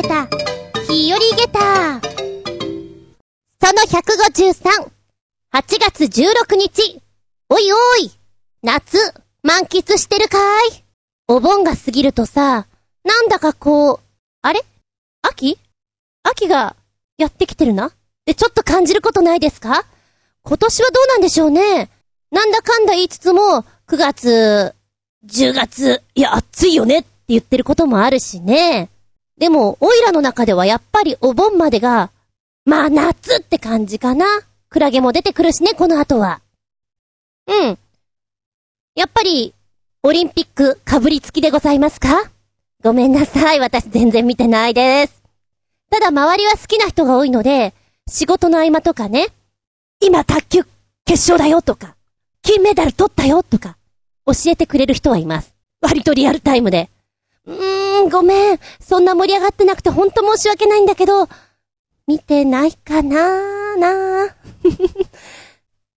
げた、日和げた。その153、8月16日。おいおい、夏、満喫してるかい？お盆が過ぎるとさ、なんだかこう、あれ？秋？秋がやってきてるな？ってちょっと感じることないですか？今年はどうなんでしょうね。なんだかんだ言いつつも、9月、10月、いや、暑いよねって言ってることもあるしね。でも、オイラの中ではやっぱりお盆までが、まあ夏って感じかな。クラゲも出てくるしね、この後は。うん。やっぱり、オリンピック被りつきでございますか？ごめんなさい、私全然見てないです。ただ周りは好きな人が多いので、仕事の合間とかね、今卓球決勝だよとか、金メダル取ったよとか、教えてくれる人はいます。割とリアルタイムで。うーん、ごめん。そんな盛り上がってなくてほんと申し訳ないんだけど、見てないかなーなー。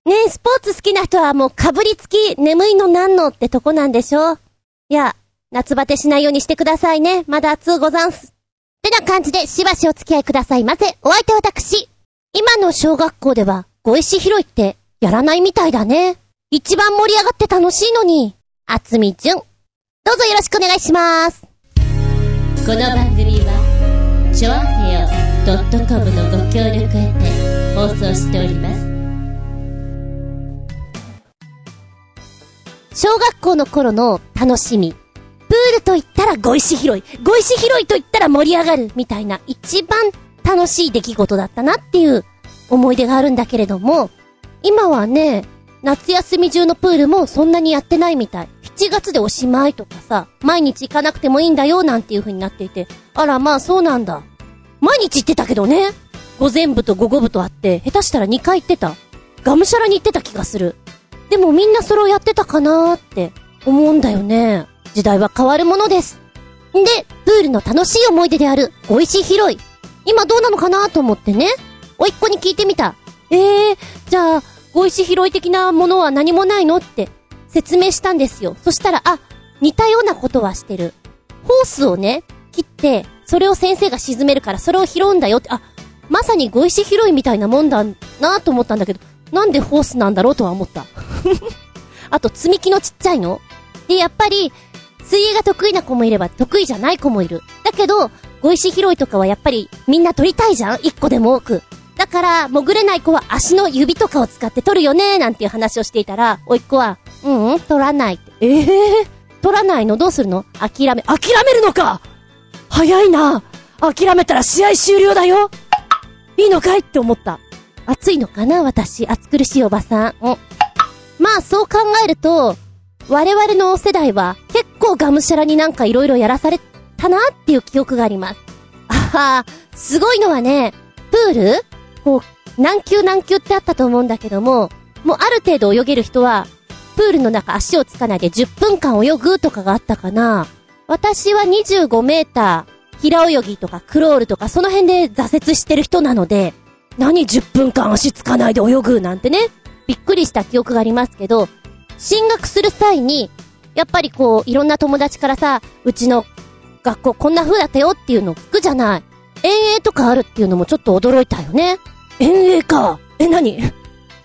ねえ、スポーツ好きな人はもうかぶりつき、眠いのなんのってとこなんでしょいや、夏バテしないようにしてくださいね。まだ暑うござんす。ってな感じでしばしお付き合いくださいませ。お相手私。今の小学校では、ご石拾いってやらないみたいだね。一番盛り上がって楽しいのに。あつみじゅん。どうぞよろしくお願いします。この番組は、ちょあへよ .com のご協力へて放送しております。小学校の頃の楽しみ。プールと言ったらご石拾い。ご石拾いと言ったら盛り上がる。みたいな一番楽しい出来事だったなっていう思い出があるんだけれども、今はね、夏休み中のプールもそんなにやってないみたい。7月でおしまいとかさ、毎日行かなくてもいいんだよなんていう風になっていて。あら、まあそうなんだ。毎日行ってたけどね。午前部と午後部とあって、下手したら2回行ってた。がむしゃらに行ってた気がする。でもみんなそれをやってたかなーって思うんだよね。時代は変わるものです。んで、プールの楽しい思い出である、美味しい拾い。今どうなのかなと思ってね。おいっ子に聞いてみた。えー、じゃあ、ご石拾い的なものは何もないのって説明したんですよ。そしたら、あ、似たようなことはしてる。ホースをね、切って、それを先生が沈めるからそれを拾うんだよって、あ、まさにご石拾いみたいなもんだなと思ったんだけど、なんでホースなんだろうとは思った。あと、積み木のちっちゃいので、やっぱり、水泳が得意な子もいれば得意じゃない子もいる。だけど、ご石拾いとかはやっぱりみんな取りたいじゃん？一個でも多く。だから、潜れない子は足の指とかを使って取るよねなんていう話をしていたら、おいっ子は、うんうん、取らない。ええー、取らないのどうするの？諦め、諦めるのか？早いな諦めたら試合終了だよいいのかいって思った。暑いのかな？私、暑苦しいおばさん。うん。まあ、そう考えると、我々の世代は結構がむしゃらになんか色々やらされたなっていう記憶があります。あはすごいのはね、プール？こう、何級何級ってあったと思うんだけども、もうある程度泳げる人は、プールの中足をつかないで10分間泳ぐとかがあったかな。私は25メーター、平泳ぎとかクロールとかその辺で挫折してる人なので、何10分間足つかないで泳ぐなんてね、びっくりした記憶がありますけど、進学する際に、やっぱりこう、いろんな友達からさ、うちの学校こんな風だったよっていうのを聞くじゃない。遠泳とかあるっていうのもちょっと驚いたよね。遠泳か。え、何？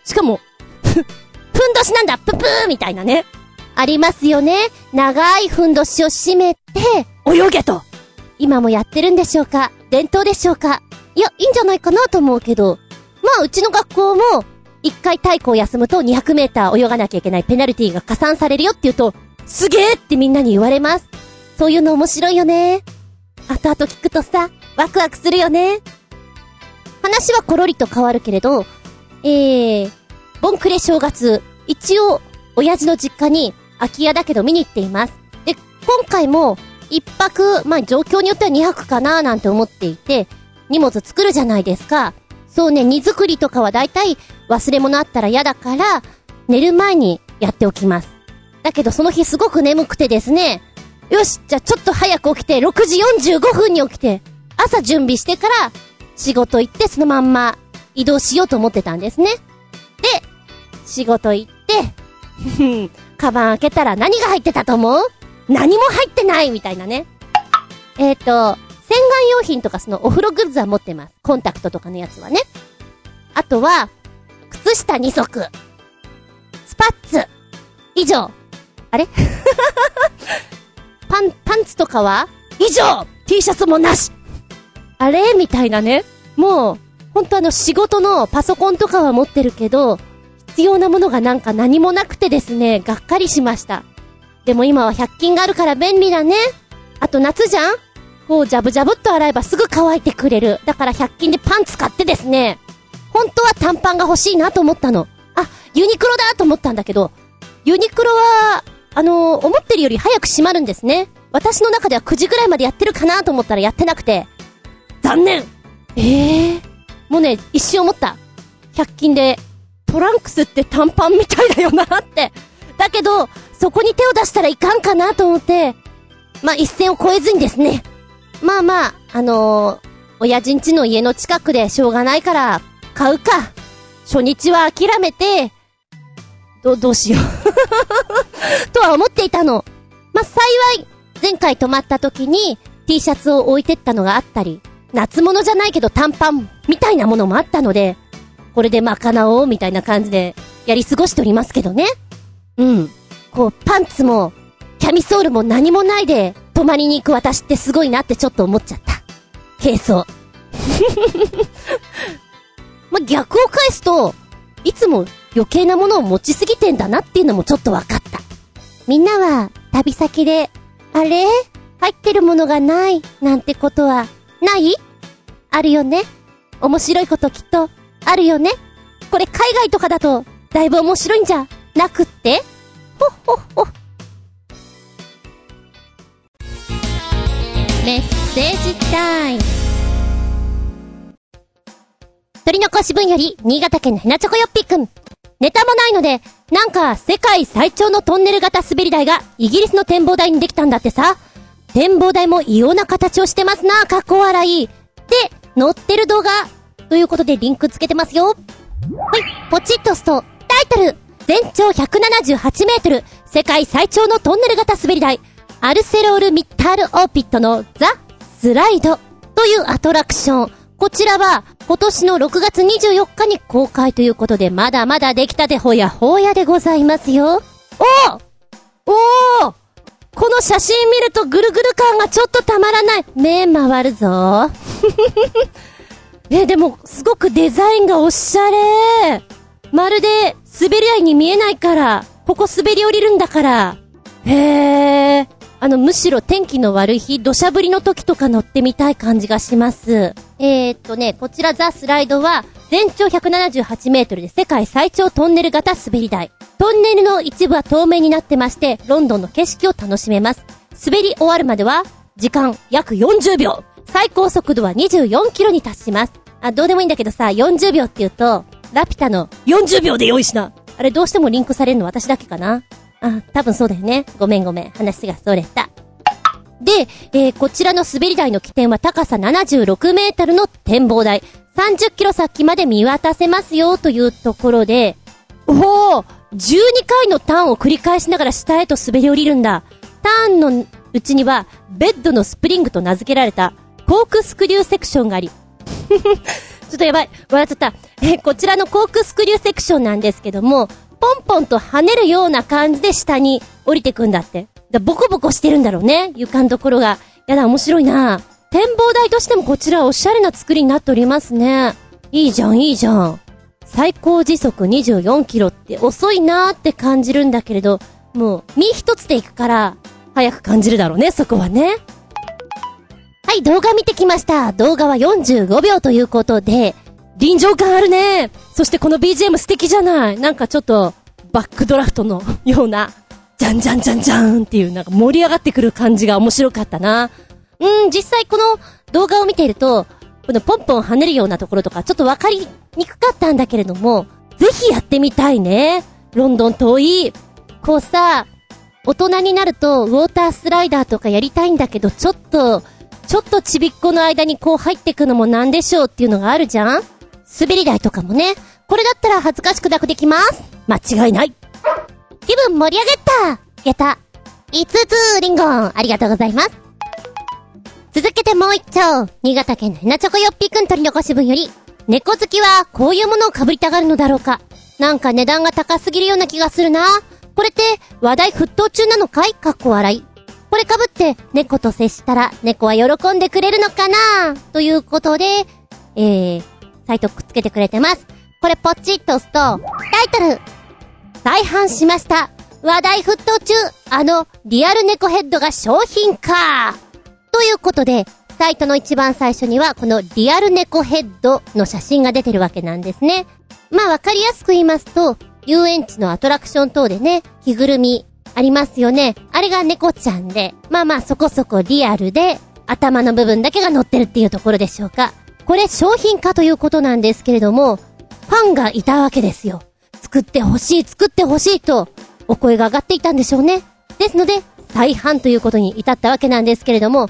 しかも、ふ、ふんどしなんだぷぷーみたいなね。ありますよね。長いふんどしを締めて、泳げと。今もやってるんでしょうか？伝統でしょうか？いや、いいんじゃないかなと思うけど。まあ、うちの学校も、一回体育を休むと200メーター泳がなきゃいけないペナルティが加算されるよって言うと、すげーってみんなに言われます。そういうの面白いよね。後々聞くとさ、ワクワクするよね。話はコロリと変わるけれど、えー、ボンクレ正月、一応、親父の実家に空き家だけど見に行っています。で、今回も、一泊、まあ、状況によっては二泊かなーなんて思っていて、荷物作るじゃないですか。そうね、荷造りとかはだいたい忘れ物あったら嫌だから、寝る前にやっておきます。だけどその日すごく眠くてですね、よし、じゃあちょっと早く起きて、6時45分に起きて、朝準備してから、仕事行ってそのまんま移動しようと思ってたんですね。で、仕事行って、カバン開けたら何が入ってたと思う？何も入ってないみたいなね。えっ、ー、と、洗顔用品とかそのお風呂グッズは持ってます。コンタクトとかのやつはね。あとは、靴下2足。スパッツ。以上。あれ？パン、パンツとかは？以上 !T シャツもなしあれ？みたいなね。もう、ほんとあの仕事のパソコンとかは持ってるけど、必要なものがなんか何もなくてですね、がっかりしました。でも今は100均があるから便利だね。あと夏じゃん？こうジャブジャブっと洗えばすぐ乾いてくれる。だから100均でパンツ買ってですね、本当は短パンが欲しいなと思ったの。あ、ユニクロだと思ったんだけど、ユニクロは、あのー、思ってるより早く閉まるんですね。私の中では9時ぐらいまでやってるかなと思ったらやってなくて、残念ええー、もうね、一瞬思った。100均で、トランクスって短パンみたいだよなって。だけど、そこに手を出したらいかんかなと思って、まあ、一線を越えずにですね。まあまあ、あのー、親父んちの家の近くでしょうがないから、買うか。初日は諦めて、ど、どうしよう とは思っていたの。まあ、幸い、前回泊まった時に T シャツを置いてったのがあったり、夏物じゃないけど短パンみたいなものもあったので、これで賄おうみたいな感じでやり過ごしておりますけどね。うん。こう、パンツも、キャミソールも何もないで泊まりに行く私ってすごいなってちょっと思っちゃった。軽装。ま、逆を返すと、いつも余計なものを持ちすぎてんだなっていうのもちょっと分かった。みんなは、旅先で、あれ？入ってるものがない、なんてことは、ない？あるよね面白いこときっと、あるよねこれ海外とかだと、だいぶ面白いんじゃ、なくってほっほっほ。メッセージタイム。鳥の腰分より、新潟県のヘナチョコヨッピーくん。ネタもないので、なんか世界最長のトンネル型滑り台がイギリスの展望台にできたんだってさ。展望台も異様な形をしてますな、かっこ笑い。で、乗ってる動画。ということでリンクつけてますよ。はい、ポチッと押すと、タイトル全長178メートル、世界最長のトンネル型滑り台、アルセロール・ミッタール・オーピットのザ・スライドというアトラクション。こちらは今年の6月24日に公開ということで、まだまだ出来たてほやほやでございますよ。おおおこの写真見るとぐるぐる感がちょっとたまらない。目回るぞ。え、でも、すごくデザインがおしゃれ。まるで、滑り合いに見えないから、ここ滑り降りるんだから。へー。あの、むしろ天気の悪い日、土砂降りの時とか乗ってみたい感じがします。えー、っとね、こちらザ・スライドは、全長178メートルで世界最長トンネル型滑り台。トンネルの一部は透明になってまして、ロンドンの景色を楽しめます。滑り終わるまでは、時間約40秒。最高速度は24キロに達します。あ、どうでもいいんだけどさ、40秒って言うと、ラピュタの40秒で用意しな。あれどうしてもリンクされるの私だけかなあ、多分そうだよね。ごめんごめん。話がそれた。で、えー、こちらの滑り台の起点は高さ76メートルの展望台。30キロ先まで見渡せますよというところで、おお !12 回のターンを繰り返しながら下へと滑り降りるんだ。ターンのうちには、ベッドのスプリングと名付けられた、コークスクリューセクションがあり。ちょっとやばい。笑っちゃった。えこちらのコークスクリューセクションなんですけども、ポンポンと跳ねるような感じで下に降りてくんだって。だボコボコしてるんだろうね。床のところが。やだ、面白いな展望台としてもこちらおしゃれな作りになっておりますね。いいじゃん、いいじゃん。最高時速24キロって遅いなーって感じるんだけれど、もう、身一つで行くから、早く感じるだろうね、そこはね。はい、動画見てきました。動画は45秒ということで、臨場感あるね。そしてこの BGM 素敵じゃない。なんかちょっと、バックドラフトのような、じゃんじゃんじゃんじゃんっていう、なんか盛り上がってくる感じが面白かったな。うん、実際この動画を見ていると、このポンポン跳ねるようなところとか、ちょっとわかりにくかったんだけれども、ぜひやってみたいね。ロンドン遠い。こうさ、大人になると、ウォータースライダーとかやりたいんだけど、ちょっと、ちょっとちびっこの間にこう入ってくのもなんでしょうっていうのがあるじゃん滑り台とかもね。これだったら恥ずかしくなくできます。間違いない。気分盛り上がったやった。5つリンゴン、ありがとうございます。続けてもう一丁。新潟県のヘナチョコヨッピーくん取り残し分より、猫好きはこういうものを被りたがるのだろうか。なんか値段が高すぎるような気がするな。これって話題沸騰中なのかい？かっこ笑い。これ被って猫と接したら猫は喜んでくれるのかな？ということで、えー、サイトくっつけてくれてます。これポチッと押すと、タイトル再販しました話題沸騰中あのリアル猫ヘッドが商品化ということで、サイトの一番最初にはこのリアル猫ヘッドの写真が出てるわけなんですね。まあわかりやすく言いますと、遊園地のアトラクション等でね、着ぐるみありますよね。あれが猫ちゃんで、まあまあそこそこリアルで、頭の部分だけが乗ってるっていうところでしょうか。これ商品化ということなんですけれども、ファンがいたわけですよ。作ってほしい、作ってほしいと、お声が上がっていたんでしょうね。ですので、再販ということに至ったわけなんですけれども、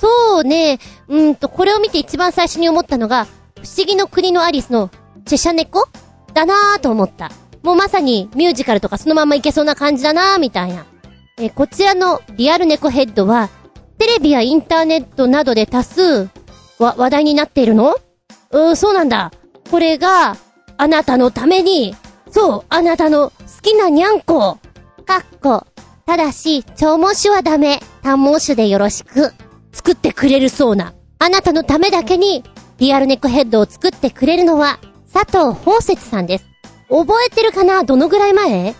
そうね、うんと、これを見て一番最初に思ったのが、不思議の国のアリスのチェシャ猫だなぁと思った。もうまさにミュージカルとかそのままいけそうな感じだなぁみたいな。えこちらのリアル猫ヘッドは、テレビやインターネットなどで多数、わ、話題になっているの？うー、そうなんだ。これが、あなたのために、そう、あなたの好きなにゃんこ。かっこ。ただし、長毛種はダメ。短毛種でよろしく。作ってくれるそうな。あなたのためだけに、リアルネコヘッドを作ってくれるのは、佐藤宝雪さんです。覚えてるかな？どのぐらい前？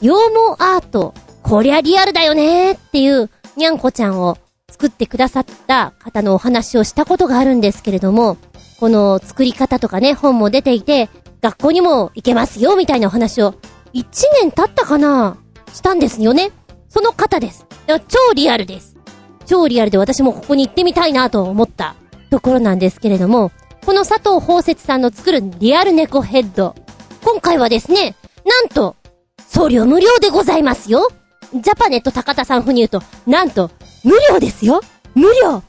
羊毛アート。こりゃリアルだよねーっていう、にゃんこちゃんを作ってくださった方のお話をしたことがあるんですけれども、この作り方とかね、本も出ていて、学校にも行けますよみたいなお話を、1年経ったかなしたんですよね。その方です。超リアルです。超リアルで私もここに行ってみたいなと思ったところなんですけれども、この佐藤宝雪さんの作るリアル猫ヘッド。今回はですね、なんと、送料無料でございますよ。ジャパネット高田さん風に言うと、なんと、無料ですよ無料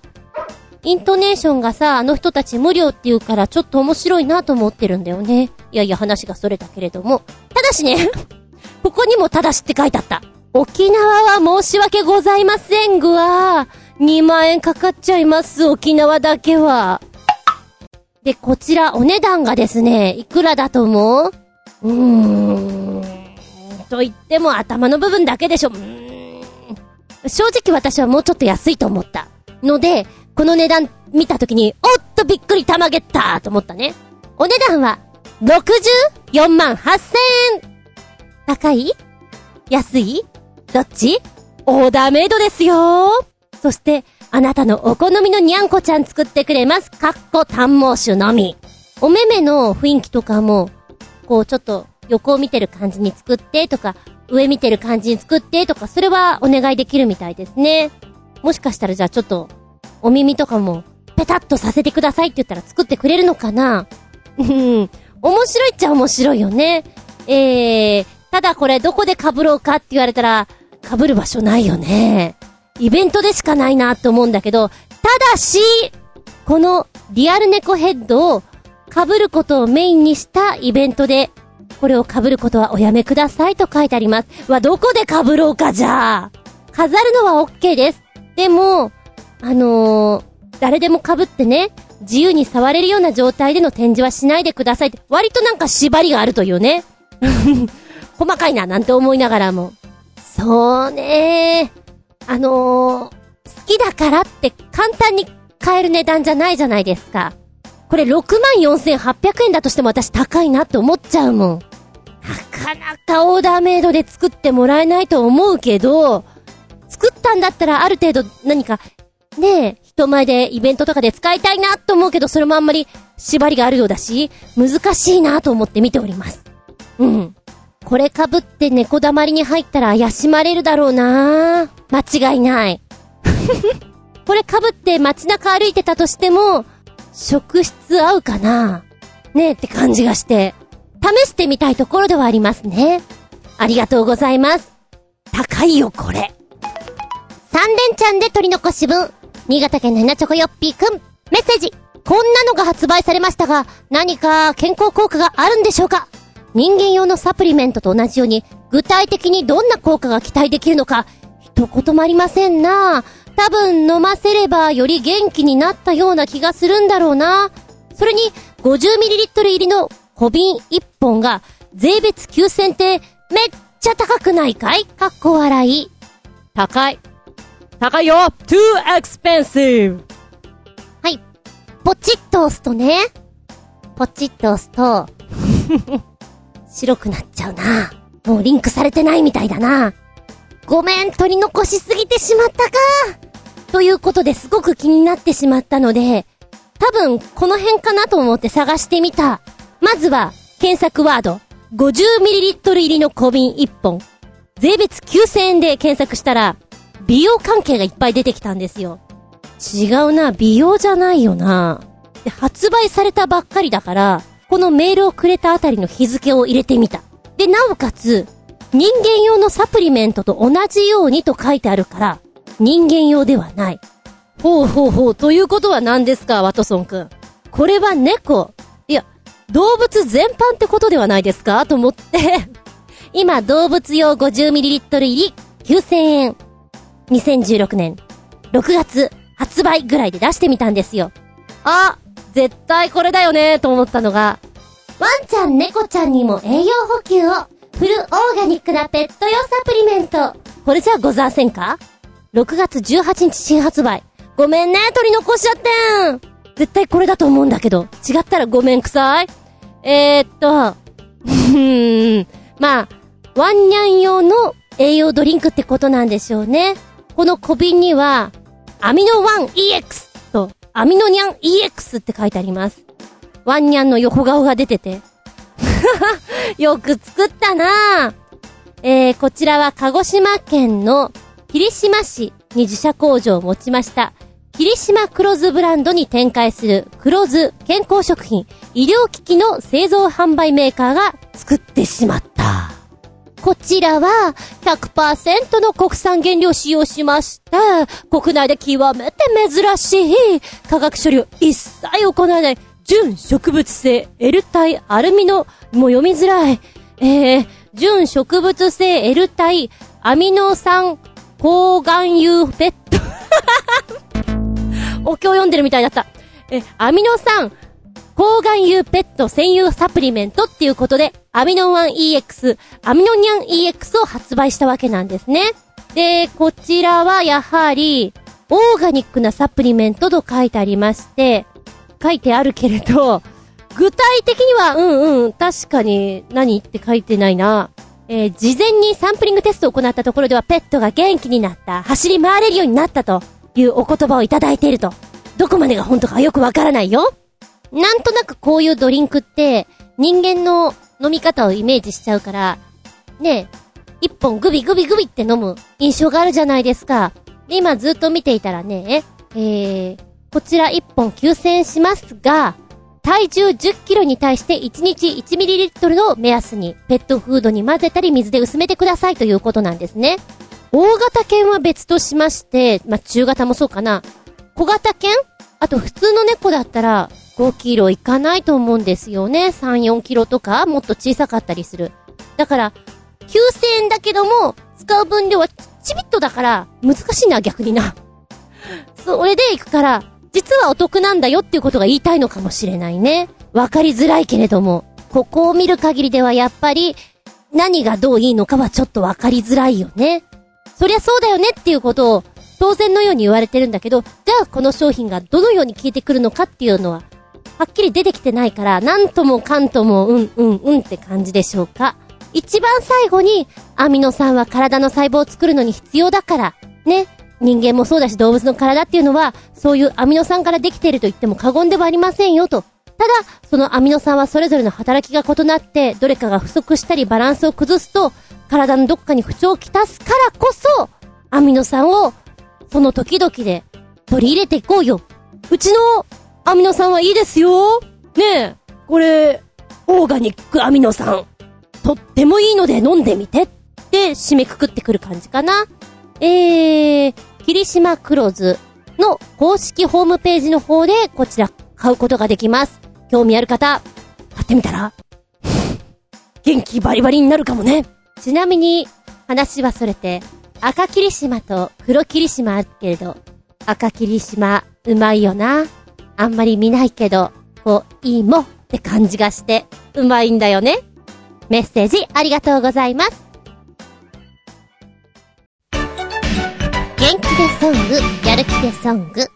イントネーションがさ、あの人たち無料って言うからちょっと面白いなと思ってるんだよね。いやいや話がそれたけれども。ただしね ここにもただしって書いてあった。沖縄は申し訳ございませんぐわ。2万円かかっちゃいます、沖縄だけは。で、こちらお値段がですね、いくらだと思う？うーん。と言っても頭の部分だけでしょ。うーん。正直私はもうちょっと安いと思った。ので、この値段見たときに、おっとびっくり玉ゲッターと思ったね。お値段は、64万8000円高い？安い？どっち？オーダーメイドですよそして、あなたのお好みのにゃんこちゃん作ってくれます。かっこ短毛種のみ。お目目の雰囲気とかも、こうちょっと横を見てる感じに作ってとか、上見てる感じに作ってとか、それはお願いできるみたいですね。もしかしたらじゃあちょっとお耳とかも、ペタッとさせてくださいって言ったら作ってくれるのかな？うん。面白いっちゃ面白いよね。えー、ただこれどこで被ろうかって言われたら、被る場所ないよね。イベントでしかないなって思うんだけど、ただし、このリアルネコヘッドを被ることをメインにしたイベントで、これを被ることはおやめくださいと書いてあります。は、どこで被ろうかじゃあ。飾るのは OK です。でも、あのー、誰でも被ってね、自由に触れるような状態での展示はしないでくださいって、割となんか縛りがあるというね。細かいな、なんて思いながらも。そうねあのー、好きだからって簡単に買える値段じゃないじゃないですか。これ64,800円だとしても私高いなって思っちゃうもん。なかなかオーダーメイドで作ってもらえないと思うけど、作ったんだったらある程度何かねえ、人前でイベントとかで使いたいなと思うけど、それもあんまり縛りがあるようだし、難しいなと思って見ております。うん。これ被って猫だまりに入ったら怪しまれるだろうな間違いない。これ被って街中歩いてたとしても、職質合うかな？ねえって感じがして、試してみたいところではありますね。ありがとうございます。高いよ、これ。三連ちゃんで取り残し分。新潟県のヘナチョコヨッピーくん、メッセージ。こんなのが発売されましたが、何か健康効果があるんでしょうか？人間用のサプリメントと同じように、具体的にどんな効果が期待できるのか、一言もありませんな多分飲ませればより元気になったような気がするんだろうな。それに、50ml 入りの小瓶1本が、税別9000ってめっちゃ高くないかい？かっこ笑い。高い。高いよ !too expensive! はい。ポチッと押すとね。ポチッと押すと、白くなっちゃうな。もうリンクされてないみたいだな。ごめん、取り残しすぎてしまったか。ということですごく気になってしまったので、多分この辺かなと思って探してみた。まずは、検索ワード、50ml 入りの小瓶1本。税別9000円で検索したら、美容関係がいっぱい出てきたんですよ。違うな、美容じゃないよな。で、発売されたばっかりだから、このメールをくれたあたりの日付を入れてみた。で、なおかつ、人間用のサプリメントと同じようにと書いてあるから、人間用ではない。ほうほうほう、ということは何ですか、ワトソンくん。これは猫。いや、動物全般ってことではないですか？と思って 今、動物用 50ml 入り9000円。2016年6月発売ぐらいで出してみたんですよ。あ、絶対これだよねと思ったのが、ワンちゃん猫ちゃんにも栄養補給を、フルオーガニックなペット用サプリメント。これじゃございせんか ?6 月18日新発売。ごめんね、取り残しちゃってん。絶対これだと思うんだけど、違ったらごめんくさい。えー、っと、うーん、まあ、ワンニャン用の栄養ドリンクってことなんでしょうね。この小瓶には、アミノ 1EX と、アミノニャン EX って書いてあります。ワンニャンの横顔が出てて。よく作ったなぁ。えー、こちらは鹿児島県の霧島市に自社工場を持ちました。霧島黒酢ブランドに展開する黒酢健康食品医療機器の製造販売メーカーが作ってしまった。こちらは100%の国産原料使用しました。国内で極めて珍しい化学処理を一切行わない純植物性 L 体アルミノ、もう読みづらい。えー、純植物性 L 体アミノ酸抗含有ペット。お経読んでるみたいだった。え、アミノ酸抗含有ペット専用サプリメントっていうことで、アミノ 1EX、アミノニャン EX を発売したわけなんですね。で、こちらはやはり、オーガニックなサプリメントと書いてありまして、書いてあるけれど、具体的には、うんうん、確かに何って書いてないな。えー、事前にサンプリングテストを行ったところではペットが元気になった、走り回れるようになったというお言葉をいただいていると。どこまでが本当かよくわからないよ。なんとなくこういうドリンクって人間の飲み方をイメージしちゃうから、ね一本グビグビグビって飲む印象があるじゃないですか。で、今ずっと見ていたらね、えー、こちら1本9000円しますが、体重10キロに対して1日 1ml の目安にペットフードに混ぜたり水で薄めてくださいということなんですね。大型犬は別としまして、まあ、中型もそうかな。小型犬あと普通の猫だったら5キロいかないと思うんですよね。3、4キロとかもっと小さかったりする。だから、9000円だけども、使う分量はちびっとだから難しいな、逆にな。それで行くから、実はお得なんだよっていうことが言いたいのかもしれないね。わかりづらいけれども、ここを見る限りではやっぱり、何がどういいのかはちょっとわかりづらいよね。そりゃそうだよねっていうことを当然のように言われてるんだけど、じゃあこの商品がどのように効いてくるのかっていうのは、はっきり出てきてないから、なんともかんとも、うん、うん、うんって感じでしょうか。一番最後に、アミノ酸は体の細胞を作るのに必要だから、ね、人間もそうだし動物の体っていうのは、そういうアミノ酸からできていると言っても過言ではありませんよと。ただ、そのアミノ酸はそれぞれの働きが異なって、どれかが不足したりバランスを崩すと、体のどっかに不調をきたすからこそ、アミノ酸を、その時々で取り入れていこうよ。うちのアミノ酸はいいですよ。ねえ、これ、オーガニックアミノ酸。とってもいいので飲んでみてって締めくくってくる感じかな。えー、霧島黒酢の公式ホームページの方でこちら買うことができます。興味ある方、買ってみたら 元気バリバリになるかもね。ちなみに、話はそれて、赤霧島と黒霧島あるけれど、赤霧島、うまいよな。あんまり見ないけど、こう、いいもって感じがして、うまいんだよね。メッセージありがとうございます。元気でソング、やる気でソング。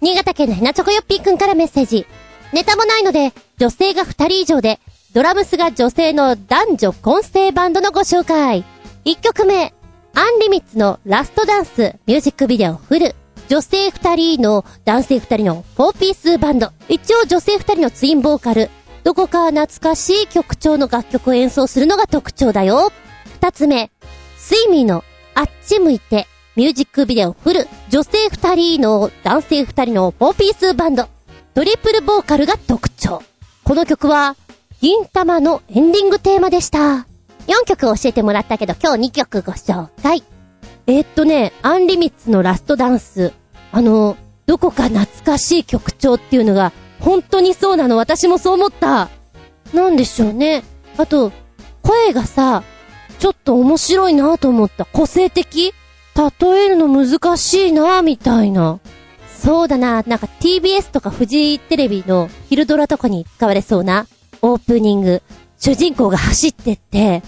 新潟県のヘナチョコヨッピーくんからメッセージ。ネタもないので、女性が二人以上で、ドラムスが女性の男女混成バンドのご紹介。一曲目、アンリミッツのラストダンス、ミュージックビデオフル。女性二人の男性二人のフォーピースバンド。一応女性二人のツインボーカル。どこか懐かしい曲調の楽曲を演奏するのが特徴だよ。二つ目、スイミーのあっち向いてミュージックビデオフル。女性二人の男性二人のフォーピースバンド。トリプルボーカルが特徴。この曲は、銀玉のエンディングテーマでした。4曲教えてもらったけど、今日2曲ご紹介。えー、っとね、アンリミッツのラストダンス。あの、どこか懐かしい曲調っていうのが、本当にそうなの。私もそう思った。なんでしょうね。あと、声がさ、ちょっと面白いなと思った。個性的？例えるの難しいなみたいな。そうだな、なんか TBS とかフジテレビの昼ドラとかに使われそうなオープニング。主人公が走ってって、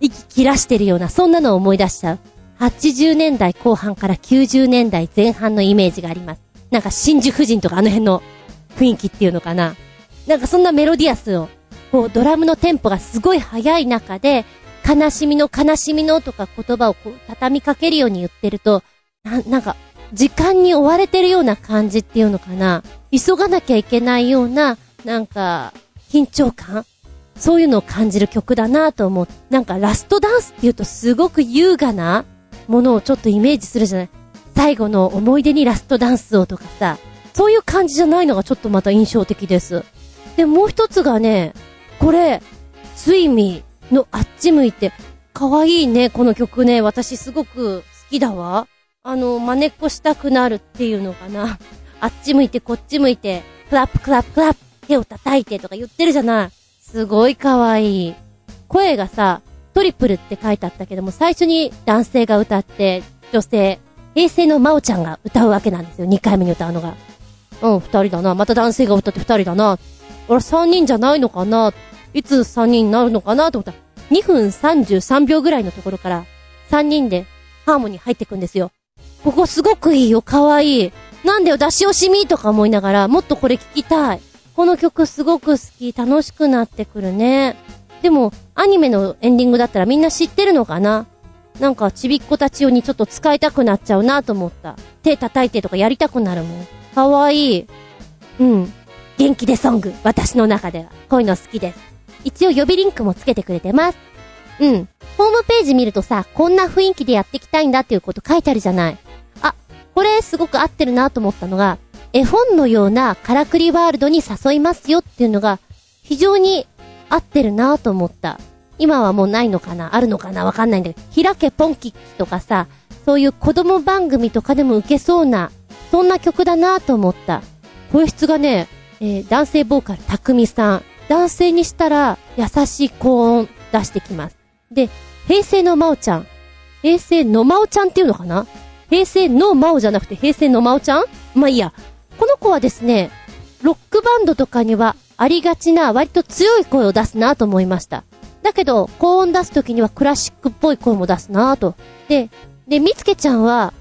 息切らしてるような、そんなのを思い出しちゃう。80年代後半から90年代前半のイメージがあります。なんか真珠夫人とかあの辺の雰囲気っていうのかな。なんかそんなメロディアスを、こうドラムのテンポがすごい速い中で、悲しみの悲しみのとか言葉をこう畳みかけるように言ってると、な、なんか、時間に追われてるような感じっていうのかな。急がなきゃいけないような、なんか、緊張感そういうのを感じる曲だなと思う。なんかラストダンスって言うとすごく優雅なものをちょっとイメージするじゃない最後の思い出にラストダンスをとかさ、そういう感じじゃないのがちょっとまた印象的です。で、もう一つがね、これ、スイミーのあっち向いて、かわいいね、この曲ね、私すごく好きだわ。あの、真似っこしたくなるっていうのかな。あっち向いて、こっち向いて、クラップクラップクラップ、手を叩いてとか言ってるじゃない。すごいかわいい。声がさ、トリプルって書いてあったけども、最初に男性が歌って、女性、平成の真央ちゃんが歌うわけなんですよ。2回目に歌うのが。うん、二人だな。また男性が歌って二人だな。俺三人じゃないのかないつ三人になるのかなと思ったら、2分33秒ぐらいのところから、三人でハーモニー入ってくんですよ。ここすごくいいよ、かわいい。なんだよ、出し惜しみとか思いながら、もっとこれ聞きたい。この曲すごく好き、楽しくなってくるね。でも、アニメのエンディングだったらみんな知ってるのかな？なんか、ちびっ子たち用にちょっと使いたくなっちゃうなと思った。手叩いてとかやりたくなるもん。かわいい。うん。元気でソング。私の中では。こういうの好きです。一応予備リンクもつけてくれてます。うん。ホームページ見るとさ、こんな雰囲気でやっていきたいんだっていうこと書いてあるじゃない。あ、これすごく合ってるなと思ったのが、絵本のようなからくりワールドに誘いますよっていうのが、非常に合ってるなと思った。今はもうないのかな？あるのかな？わかんないんだけど、開けポンキッキとかさ、そういう子供番組とかでも受けそうな、そんな曲だなと思った。声質がね、えー男性ボーカル、たくみさん。男性にしたら、優しい高音出してきます。で、平成のまおちゃん。平成のまおちゃんっていうのかな？平成のまおじゃなくて平成のまおちゃん？まあいいや。この子はですね、ロックバンドとかにはありがちな割と強い声を出すなと思いました。だけど、高音出すときにはクラシックっぽい声も出すなと。で、で、みつけちゃんは、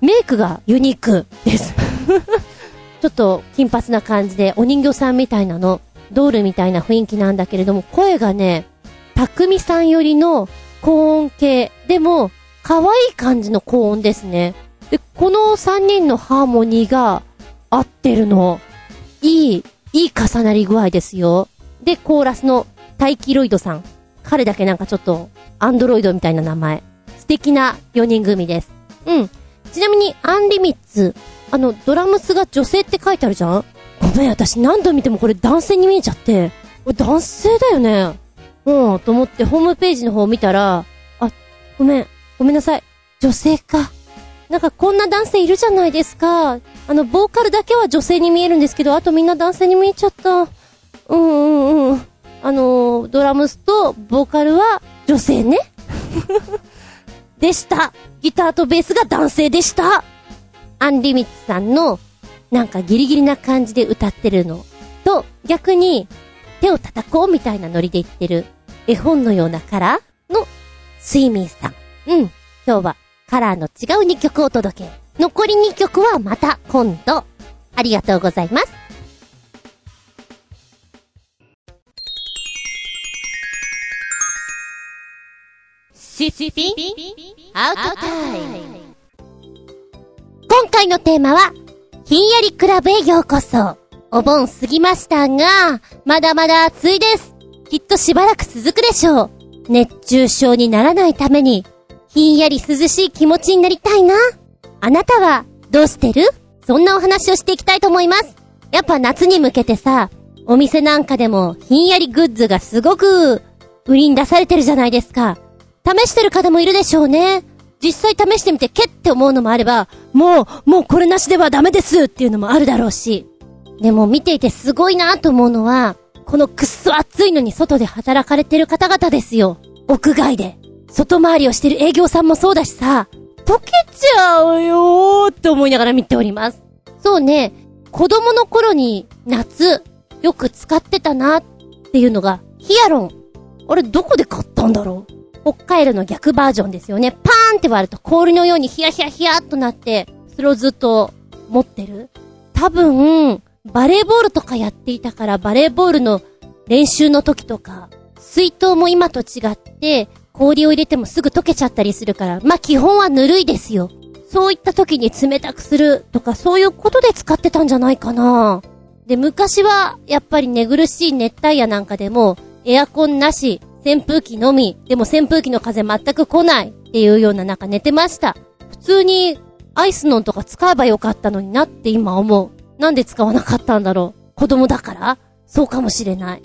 メイクがユニークです。ちょっと金髪な感じで、お人形さんみたいなの、ドールみたいな雰囲気なんだけれども、声がね、たくみさんよりの高音系、でも、可愛い感じの高音ですね。で、この3人のハーモニーが合ってるの。いい、いい重なり具合ですよ。で、コーラスのタイキロイドさん。彼だけなんかちょっと、アンドロイドみたいな名前。素敵な4人組です。うん。ちなみに、アンリミッツ。あの、ドラムスが女性って書いてあるじゃん？ごめん、私何度見てもこれ男性に見えちゃって。これ男性だよね。うん、と思ってホームページの方を見たら、あ、ごめん、ごめんなさい。女性か。なんかこんな男性いるじゃないですか。あの、ボーカルだけは女性に見えるんですけど、あとみんな男性に見えちゃった。うんうんうん。あの、ドラムスとボーカルは女性ね。でした。ギターとベースが男性でした。アンリミッツさんの、なんかギリギリな感じで歌ってるのと、逆に、手を叩こうみたいなノリで言ってる、絵本のようなカラーの、スイミーさん。うん。今日は、カラーの違う2曲をお届け。残り2曲はまた今度。ありがとうございます。シッピンアウトタイム今回のテーマは、ひんやりクラブへようこそ。お盆過ぎましたが、まだまだ暑いです。きっとしばらく続くでしょう。熱中症にならないために、ひんやり涼しい気持ちになりたいな。あなたは、どうしてる？そんなお話をしていきたいと思います。やっぱ夏に向けてさ、お店なんかでもひんやりグッズがすごく、売りに出されてるじゃないですか。試してる方もいるでしょうね。実際試してみてけって思うのもあれば、もう、もうこれなしではダメですっていうのもあるだろうし。でも見ていてすごいなと思うのは、このくっそ暑いのに外で働かれてる方々ですよ。屋外で。外回りをしてる営業さんもそうだしさ、溶けちゃうよーって思いながら見ております。そうね、子供の頃に夏、よく使ってたなっていうのが、ヒアロン。あれどこで買ったんだろう？北海道の逆バージョンですよね。パーンって割ると氷のようにヒヤヒヤヒヤっとなって、それをずっと持ってる。多分、バレーボールとかやっていたから、バレーボールの練習の時とか、水筒も今と違って、氷を入れてもすぐ溶けちゃったりするから、まあ、基本はぬるいですよ。そういった時に冷たくするとか、そういうことで使ってたんじゃないかな。で、昔は、やっぱり寝苦しい熱帯夜なんかでも、エアコンなし、扇風機のみ、でも扇風機の風全く来ないっていうような中寝てました。普通に、アイスノンとか使えばよかったのになって今思う。なんで使わなかったんだろう。子供だから？そうかもしれない。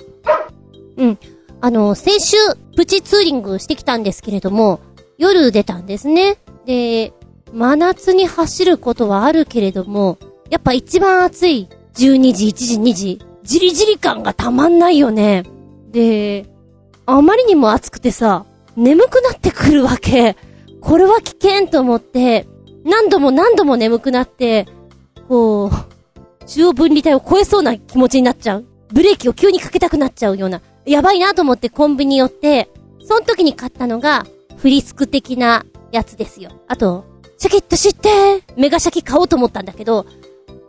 うん。あの、先週、プチツーリングしてきたんですけれども、夜出たんですね。で、真夏に走ることはあるけれども、やっぱ一番暑い12時、1時、2時、じりじり感がたまんないよね。で、あまりにも暑くてさ、眠くなってくるわけ。これは危険と思って、何度も何度も眠くなって、こう、中央分離帯を超えそうな気持ちになっちゃう。ブレーキを急にかけたくなっちゃうような。やばいなと思ってコンビニ寄って、その時に買ったのが、フリスク的なやつですよ。あと、シャキッと知ってメガシャキ買おうと思ったんだけど、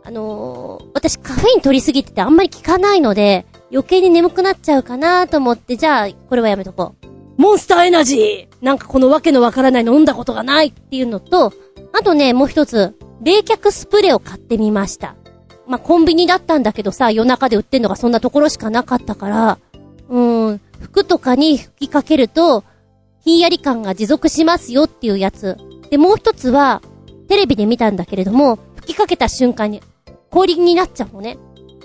あのー、私カフェイン取りすぎててあんまり効かないので、余計に眠くなっちゃうかなと思って、じゃあ、これはやめとこう。モンスターエナジーなんかこのわけのわからないの飲んだことがないっていうのと、あとね、もう一つ、冷却スプレーを買ってみました。まあ、コンビニだったんだけどさ、夜中で売ってんのがそんなところしかなかったから、うーん、服とかに吹きかけると、ひんやり感が持続しますよっていうやつ。で、もう一つは、テレビで見たんだけれども、吹きかけた瞬間に氷になっちゃうのね。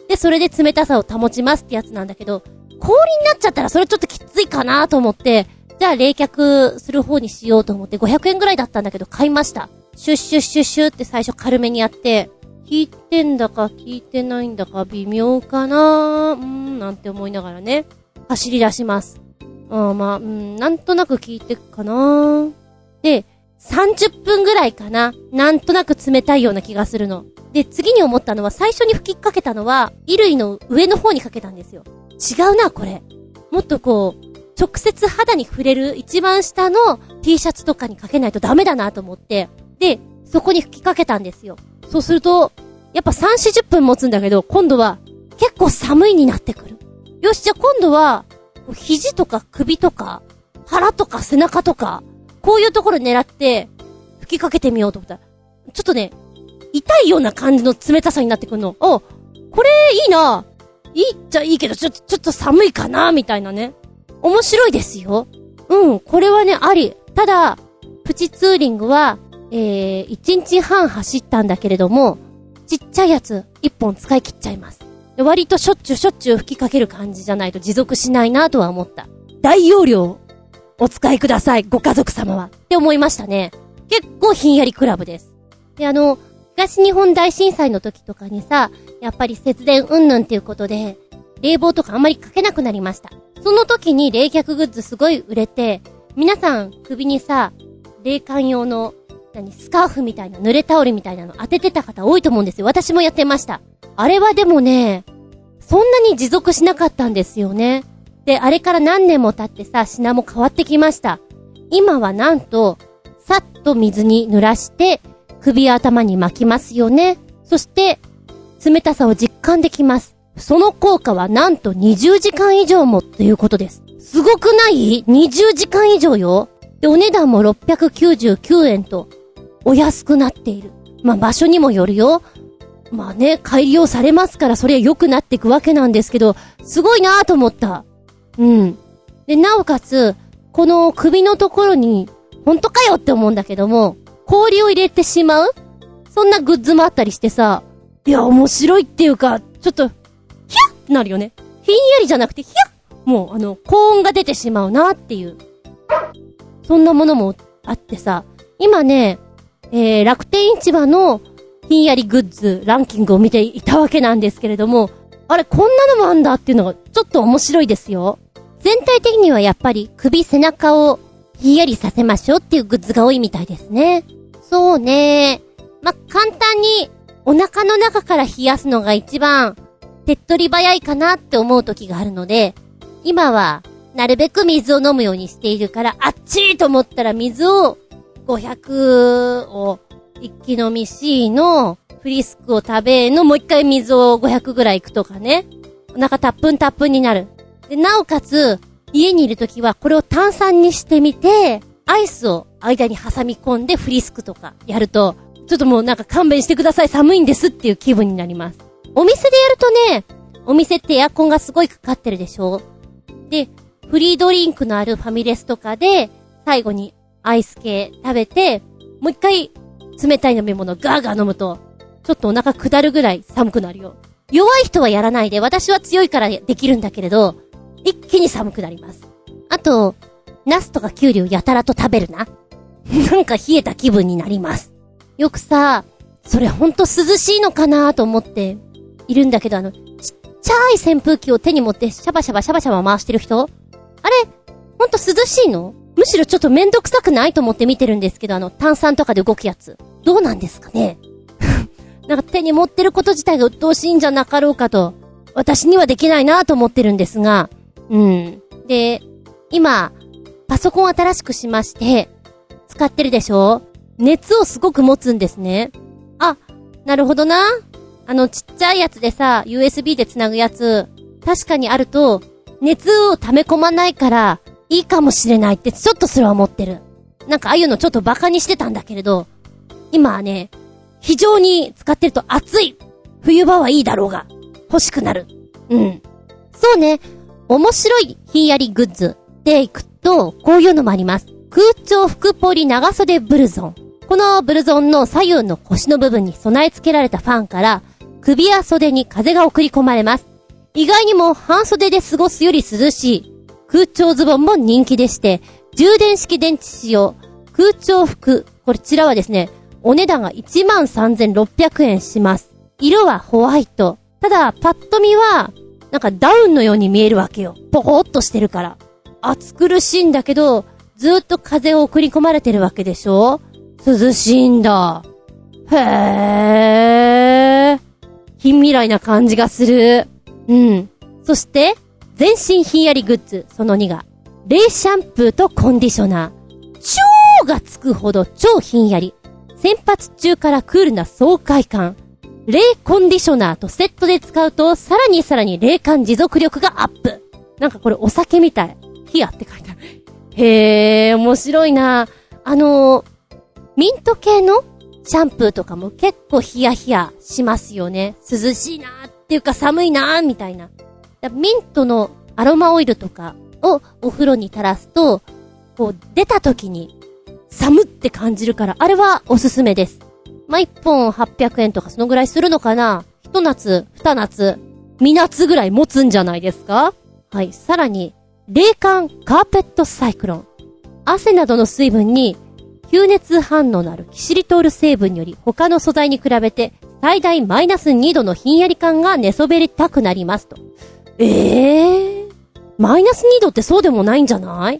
で、それで冷たさを保ちますってやつなんだけど、氷になっちゃったらそれちょっときついかなと思って、じゃあ冷却する方にしようと思って500円ぐらいだったんだけど買いました。シュッシュッシュッシュって最初軽めにやって、効いてんだか効いてないんだか微妙かなうーん、なんて思いながらね、走り出します。うん、まあ、うん、なんとなく効いてっかなで、30分ぐらいかな。なんとなく冷たいような気がするの。で、次に思ったのは、最初に吹きかけたのは、衣類の上の方にかけたんですよ。違うな、これ。もっとこう、直接肌に触れる一番下の T シャツとかにかけないとダメだなと思って、で、そこに吹きかけたんですよ。そうすると、やっぱ3、40分持つんだけど、今度は結構寒いになってくる。よし、じゃあ今度は、肘とか首とか、腹とか背中とか、こういうところ狙って、吹きかけてみようと思ったら、ちょっとね、痛いような感じの冷たさになってくるの。お、これいいないいっちゃいいけど、ちょっと、ちょっと寒いかなみたいなね。面白いですよ。うん、これはね、あり。ただ、プチツーリングは、えー、1日半走ったんだけれども、ちっちゃいやつ、1本使い切っちゃいます。割としょっちゅうしょっちゅう吹きかける感じじゃないと持続しないなとは思った。大容量、お使いください、ご家族様は。って思いましたね。結構ひんやりクラブです。で、あの、東日本大震災の時とかにさ、やっぱり節電うんぬんっていうことで、冷房とかあんまりかけなくなりました。その時に冷却グッズすごい売れて、皆さん首にさ、冷感用の、何、スカーフみたいな、濡れタオルみたいなの当ててた方多いと思うんですよ。私もやってました。あれはでもね、そんなに持続しなかったんですよね。で、あれから何年も経ってさ、品も変わってきました。今はなんと、さっと水に濡らして、首や頭に巻きますよね。そして、冷たさを実感できます。その効果はなんと20時間以上もということです。すごくない ?20 時間以上よ。で、お値段も699円と、お安くなっている。まあ、場所にもよるよ。まあね、改良されますから、それは良くなっていくわけなんですけど、すごいなぁと思った。うん。で、なおかつ、この首のところに、本当かよって思うんだけども、氷を入れてしまうそんなグッズもあったりしてさ、いや、面白いっていうか、ちょっと、ヒャッってなるよね。ひんやりじゃなくて、ヒャッもう、あの、高音が出てしまうなっていう。そんなものもあってさ、今ね、えー、楽天市場のひんやりグッズランキングを見ていたわけなんですけれども、あれ、こんなのもあんだっていうのがちょっと面白いですよ。全体的にはやっぱり首背中をひんやりさせましょうっていうグッズが多いみたいですね。そうね。ま、簡単にお腹の中から冷やすのが一番手っ取り早いかなって思う時があるので、今はなるべく水を飲むようにしているから、あっちーと思ったら水を500を一気飲みしのフリスクを食べのもう一回水を500ぐらいいくとかね。お腹たっぷんたっぷんになる。で、なおかつ、家にいるときはこれを炭酸にしてみて、アイスを間に挟み込んでフリスクとかやると、ちょっともうなんか勘弁してください寒いんですっていう気分になります。お店でやるとね、お店ってエアコンがすごいかかってるでしょ？で、フリードリンクのあるファミレスとかで、最後にアイス系食べて、もう一回冷たい飲み物ガーガー飲むと、ちょっとお腹下るぐらい寒くなるよ。弱い人はやらないで、私は強いからできるんだけれど、一気に寒くなります。あと、ナスとかキュウリをやたらと食べるな。なんか冷えた気分になります。よくさ、それほんと涼しいのかなと思っているんだけど、あの、ちっちゃい扇風機を手に持ってシャバシャバシャバシャバ回してる人あれ、ほんと涼しいの？むしろちょっとめんどくさくないと思って見てるんですけど、あの、炭酸とかで動くやつ。どうなんですかね？なんか手に持ってること自体が鬱陶しいんじゃなかろうかと、私にはできないなと思ってるんですが、うん。で、今、パソコン新しくしまして、使ってるでしょ？熱をすごく持つんですね。あ、なるほどな。あのちっちゃいやつでさ、USB で繋ぐやつ、確かにあると、熱を溜め込まないから、いいかもしれないってちょっとそれは思ってる。なんかああいうのちょっとバカにしてたんだけれど、今はね、非常に使ってると暑い冬場はいいだろうが、欲しくなる。うん。そうね、面白いひんやりグッズでいくと、こういうのもあります。空調服ポリ長袖ブルゾン。このブルゾンの左右の腰の部分に備え付けられたファンから、首や袖に風が送り込まれます。意外にも半袖で過ごすより涼しい空調ズボンも人気でして、充電式電池使用、空調服、こちらはですね、お値段が13,600円します。色はホワイト。ただ、パッと見は、なんかダウンのように見えるわけよ。ポコッとしてるから。暑苦しいんだけど、ずっと風を送り込まれてるわけでしょ？涼しいんだ。へー。近未来な感じがする。うん。そして、全身ひんやりグッズ、その2が、冷シャンプーとコンディショナー。超がつくほど超ひんやり。先発中からクールな爽快感。冷コンディショナーとセットで使うと、さらにさらに冷感持続力がアップ。なんかこれお酒みたい。ヒアって書いてある。へー、面白いなあの、ミント系のシャンプーとかも結構ヒヤヒヤしますよね。涼しいなーっていうか寒いなーみたいな。ミントのアロマオイルとかをお風呂に垂らすと、こう出た時に寒って感じるから、あれはおすすめです。まあ、一本800円とかそのぐらいするのかな？一夏、二夏、三夏ぐらい持つんじゃないですか？はい。さらに、冷感カーペットサイクロン。汗などの水分に、吸熱反応のあるキシリトール成分により他の素材に比べて最大マイナス2度のひんやり感が寝そべりたくなりますと。ええー、マイナス2度ってそうでもないんじゃない？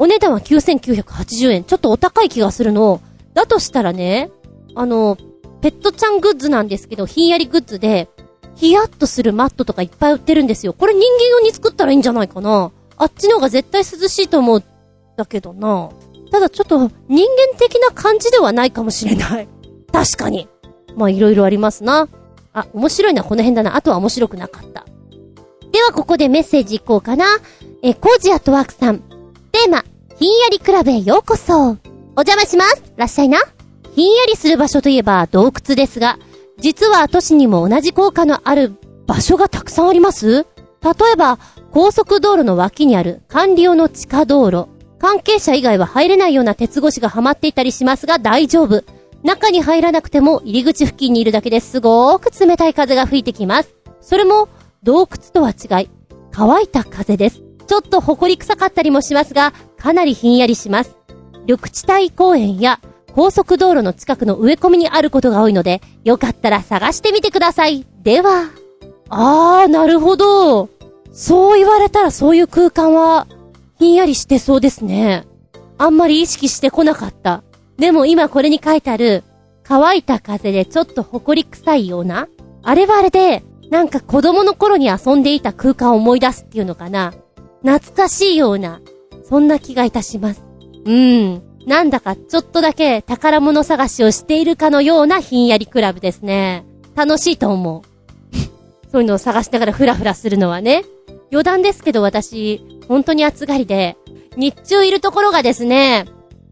お値段は9980円。ちょっとお高い気がするの。だとしたらね、あの、ペットちゃんグッズなんですけど、ひんやりグッズで、ヒヤッとするマットとかいっぱい売ってるんですよ。これ人間用に作ったらいいんじゃないかな。あっちの方が絶対涼しいと思う。だけどな。ただちょっと人間的な感じではないかもしれない。確かに。まあいろいろありますな。あ、面白いのはこの辺だな。あとは面白くなかった。ではここでメッセージいこうかな。え、コージアットワークさん。テーマ、ひんやりクラブへようこそ。お邪魔します。らっしゃいな。ひんやりする場所といえば洞窟ですが、実は都市にも同じ効果のある場所がたくさんあります例えば、高速道路の脇にある管理用の地下道路。関係者以外は入れないような鉄越しがはまっていたりしますが大丈夫。中に入らなくても入り口付近にいるだけですごーく冷たい風が吹いてきます。それも洞窟とは違い、乾いた風です。ちょっと埃臭かったりもしますが、かなりひんやりします。緑地帯公園や高速道路の近くの植え込みにあることが多いので、よかったら探してみてください。では。あー、なるほど。そう言われたらそういう空間は、ひんやりしてそうですね。あんまり意識してこなかった。でも今これに書いてある、乾いた風でちょっと埃臭いような、あれはあれで、なんか子供の頃に遊んでいた空間を思い出すっていうのかな。懐かしいような、そんな気がいたします。うん。なんだかちょっとだけ宝物探しをしているかのようなひんやりクラブですね。楽しいと思う。そういうのを探しながらフラフラするのはね。余談ですけど私、本当に暑がりで、日中いるところがですね、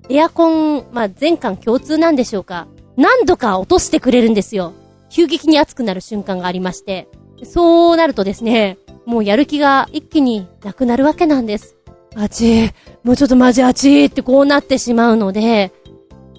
エアコン、まあ、全館共通なんでしょうか。何度か落としてくれるんですよ。急激に暑くなる瞬間がありまして。そうなるとですね、もうやる気が一気になくなるわけなんです。あちもうちょっとマジあちってこうなってしまうので、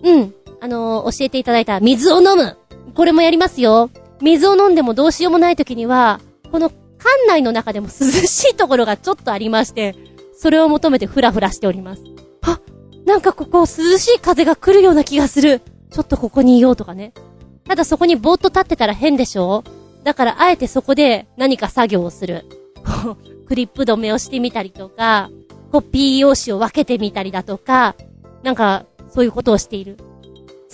うん、あのー、教えていただいた水を飲む。これもやりますよ。水を飲んでもどうしようもない時には、この館内の中でも涼しいところがちょっとありまして、それを求めてフラフラしております。あ、なんかここ涼しい風が来るような気がする。ちょっとここにいようとかね。ただそこにぼーっと立ってたら変でしょだからあえてそこで何か作業をする。クリップ止めをしてみたりとか、コピー用紙を分けてみたりだとか、なんか、そういうことをしている。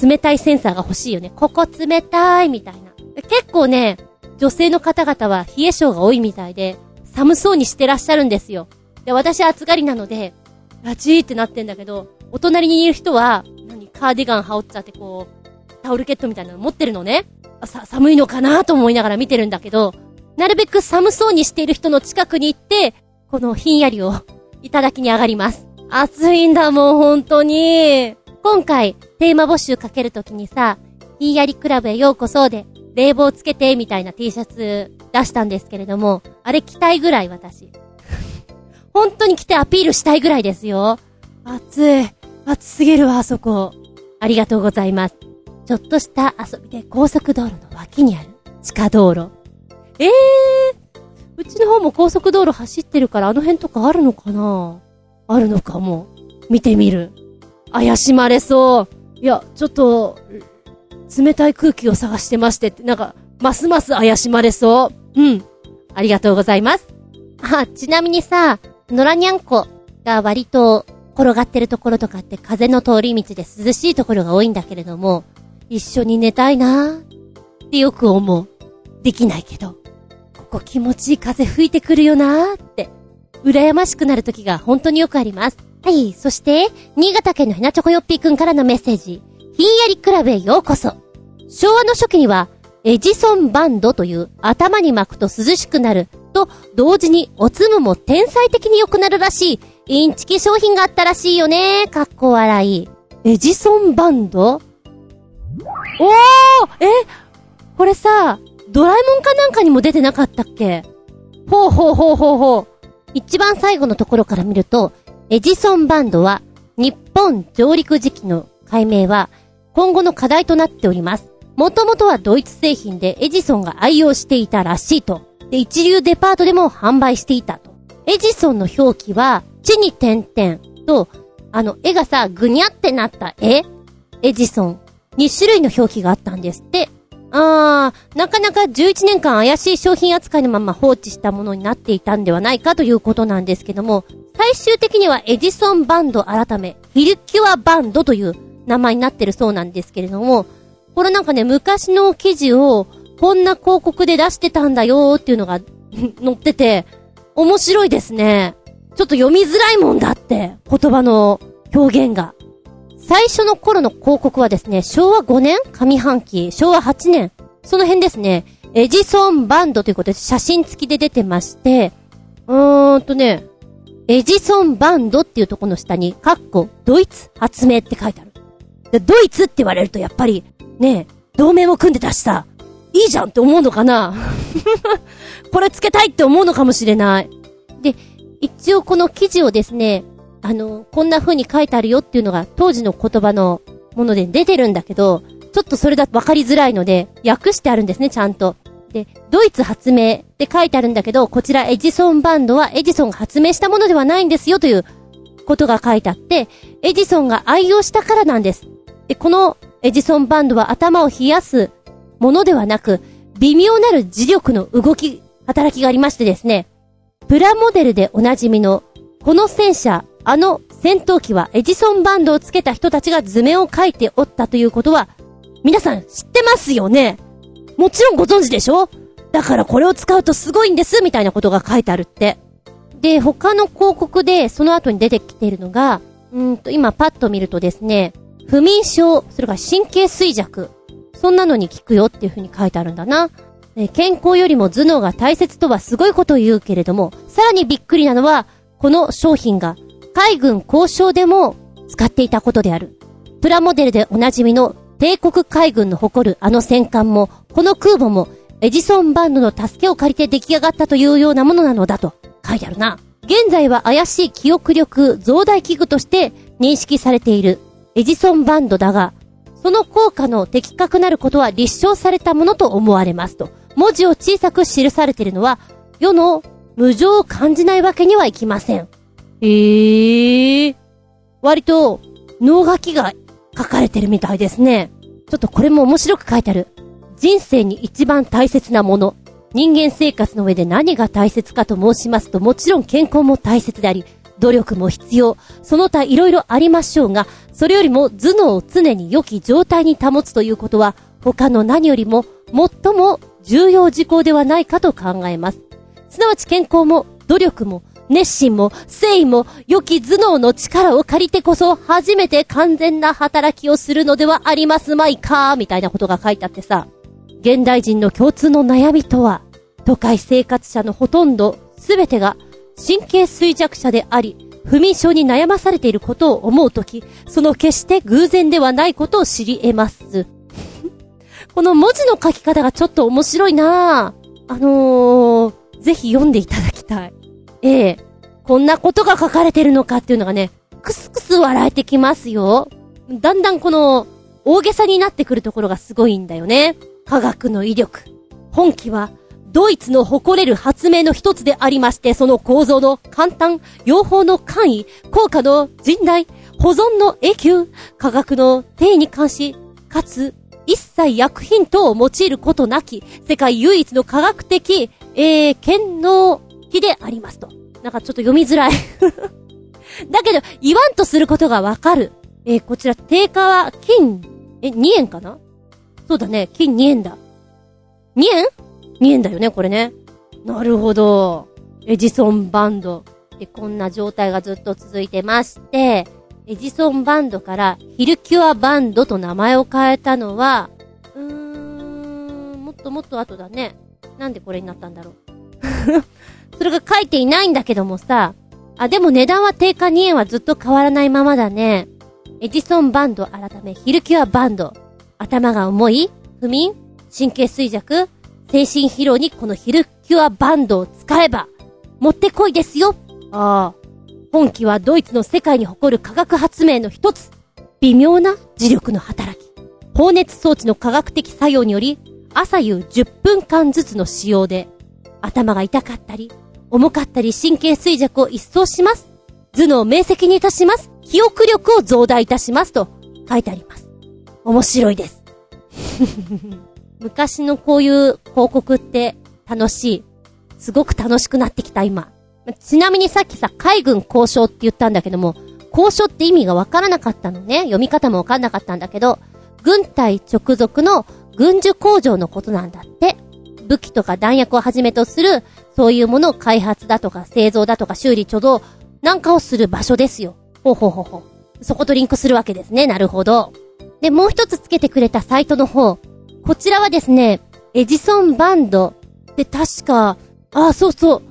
冷たいセンサーが欲しいよね。ここ冷たいみたいな。結構ね、女性の方々は冷え性が多いみたいで、寒そうにしてらっしゃるんですよ。で、私暑がりなので、ラチーってなってんだけど、お隣にいる人は、何、カーディガン羽織っちゃってこう、タオルケットみたいなの持ってるのね。さ、寒いのかなと思いながら見てるんだけど、なるべく寒そうにしている人の近くに行って、このひんやりをいただきに上がります。暑いんだもん、本当に。今回、テーマ募集かけるときにさ、ひんやりクラブへようこそで、冷房つけて、みたいな T シャツ出したんですけれども、あれ着たいぐらい私。本当に着てアピールしたいぐらいですよ。暑い。暑すぎるわ、あそこ。ありがとうございます。ちょっとした遊びで高速道路の脇にある地下道路。ええー、うちの方も高速道路走ってるからあの辺とかあるのかな？あるのかも。見てみる。怪しまれそう。いや、ちょっと、冷たい空気を探してましてって、なんか、ますます怪しまれそう。うん。ありがとうございます。あ、ちなみにさ、野良にゃんこが割と転がってるところとかって風の通り道で涼しいところが多いんだけれども、一緒に寝たいなーってよく思う。できないけど。こ気持ちいい風吹いてくるよなーって、羨ましくなる時が本当によくあります。はい、そして、新潟県のひなちょこよっぴーくんからのメッセージ。ひんやりクラブへようこそ。昭和の初期には、エジソンバンドという頭に巻くと涼しくなると同時におつむも天才的に良くなるらしいインチキ商品があったらしいよね。かっこ笑い。エジソンバンド？おーえこれさ、ドラえもんかなんかにも出てなかったっけ？ほうほうほうほうほう。一番最後のところから見ると、エジソンバンドは、日本上陸時期の解明は、今後の課題となっております。もともとはドイツ製品でエジソンが愛用していたらしいと。で、一流デパートでも販売していたと。エジソンの表記は、地に点々と、あの、絵がさ、ぐにゃってなった絵？エジソン。2種類の表記があったんですって。あー、なかなか11年間怪しい商品扱いのまま放置したものになっていたんではないかということなんですけども、最終的にはエジソンバンド改め、ヒルキュアバンドという名前になってるそうなんですけれども、これなんかね、昔の記事をこんな広告で出してたんだよーっていうのが載ってて、面白いですね。ちょっと読みづらいもんだって、言葉の表現が。最初の頃の広告はですね、昭和5年？上半期、昭和8年、その辺ですね、エジソンバンドということで写真付きで出てまして、うーんとね、エジソンバンドっていうとこの下に、カッコ、ドイツ発明って書いてある。で、ドイツって言われるとやっぱり、ね、同盟も組んでたしさ、いいじゃんって思うのかな？これつけたいって思うのかもしれない。で、一応この記事をですね、あの、こんな風に書いてあるよっていうのが当時の言葉のもので出てるんだけど、ちょっとそれだと分かりづらいので、訳してあるんですね、ちゃんと。で、ドイツ発明って書いてあるんだけど、こちらエジソンバンドはエジソンが発明したものではないんですよということが書いてあって、エジソンが愛用したからなんです。で、このエジソンバンドは頭を冷やすものではなく、微妙なる磁力の動き、働きがありましてですね、プラモデルでおなじみの、この戦車、あの戦闘機はエジソンバンドをつけた人たちが図面を描いておったということは、皆さん知ってますよね？もちろんご存知でしょ？だからこれを使うとすごいんです、みたいなことが書いてあるって。で、他の広告でその後に出てきているのが、うんと、今パッと見るとですね、不眠症、それから神経衰弱、そんなのに効くよっていう風に書いてあるんだな。健康よりも頭脳が大切とはすごいことを言うけれども、さらにびっくりなのは、この商品が海軍交渉でも使っていたことである。プラモデルでおなじみの帝国海軍の誇るあの戦艦も、この空母もエジソンバンドの助けを借りて出来上がったというようなものなのだと書いてあるな。現在は怪しい記憶力増大器具として認識されているエジソンバンドだが、その効果の的確なることは立証されたものと思われますと。文字を小さく記されているのは、世の無情を感じないわけにはいきません。へえー。割と、脳書きが書かれてるみたいですね。ちょっとこれも面白く書いてある。人生に一番大切なもの。人間生活の上で何が大切かと申しますと、もちろん健康も大切であり、努力も必要。その他色々ありましょうが、それよりも頭脳を常に良き状態に保つということは、他の何よりも最も重要事項ではないかと考えます。すなわち健康も努力も熱心も誠意も良き頭脳の力を借りてこそ初めて完全な働きをするのではありますまいかみたいなことが書いてあってさ、現代人の共通の悩みとは、都会生活者のほとんど全てが神経衰弱者であり、不眠症に悩まされていることを思うとき、その決して偶然ではないことを知り得ます。この文字の書き方がちょっと面白いなぁ。あのー、ぜひ読んでいただきたい。ええこんなことが書かれてるのかっていうのがね、くすくす笑えてきますよ。だんだんこの、大げさになってくるところがすごいんだよね。科学の威力。本気は、ドイツの誇れる発明の一つでありまして、その構造の簡単、用法の簡易、効果の甚大、保存の永久、科学の定義に関し、かつ、一切薬品等を用いることなき、世界唯一の科学的、えー、権能機でありますと。なんかちょっと読みづらい だけど、言わんとすることがわかる。えー、こちら、定価は金、え、2円かな？そうだね、金2円だ。2円 ?2 円だよね、これね。なるほど。エジソンバンド。で、こんな状態がずっと続いてまして、エジソンバンドからヒルキュアバンドと名前を変えたのは、うーん、もっともっと後だね。なんでこれになったんだろう。それが書いていないんだけどもさ、あ、でも値段は定価2円はずっと変わらないままだね。エジソンバンド改めヒルキュアバンド。頭が重い？不眠？神経衰弱？精神疲労にこのヒルキュアバンドを使えば、もってこいですよ。ああ。本気はドイツの世界に誇る科学発明の一つ。微妙な磁力の働き。放熱装置の科学的作用により、朝夕10分間ずつの使用で、頭が痛かったり、重かったり神経衰弱を一掃します。頭脳明晰にいたします。記憶力を増大いたしますと書いてあります。面白いです。昔のこういう広告って楽しい。すごく楽しくなってきた今。ちなみにさっきさ、海軍交渉って言ったんだけども、交渉って意味がわからなかったのね。読み方もわかんなかったんだけど、軍隊直属の軍需工場のことなんだって。武器とか弾薬をはじめとする、そういうものを開発だとか製造だとか修理貯蔵なんかをする場所ですよ。ほうほうほうほう。そことリンクするわけですね。なるほど。で、もう一つつけてくれたサイトの方。こちらはですね、エジソンバンドで確か、あ、そうそう。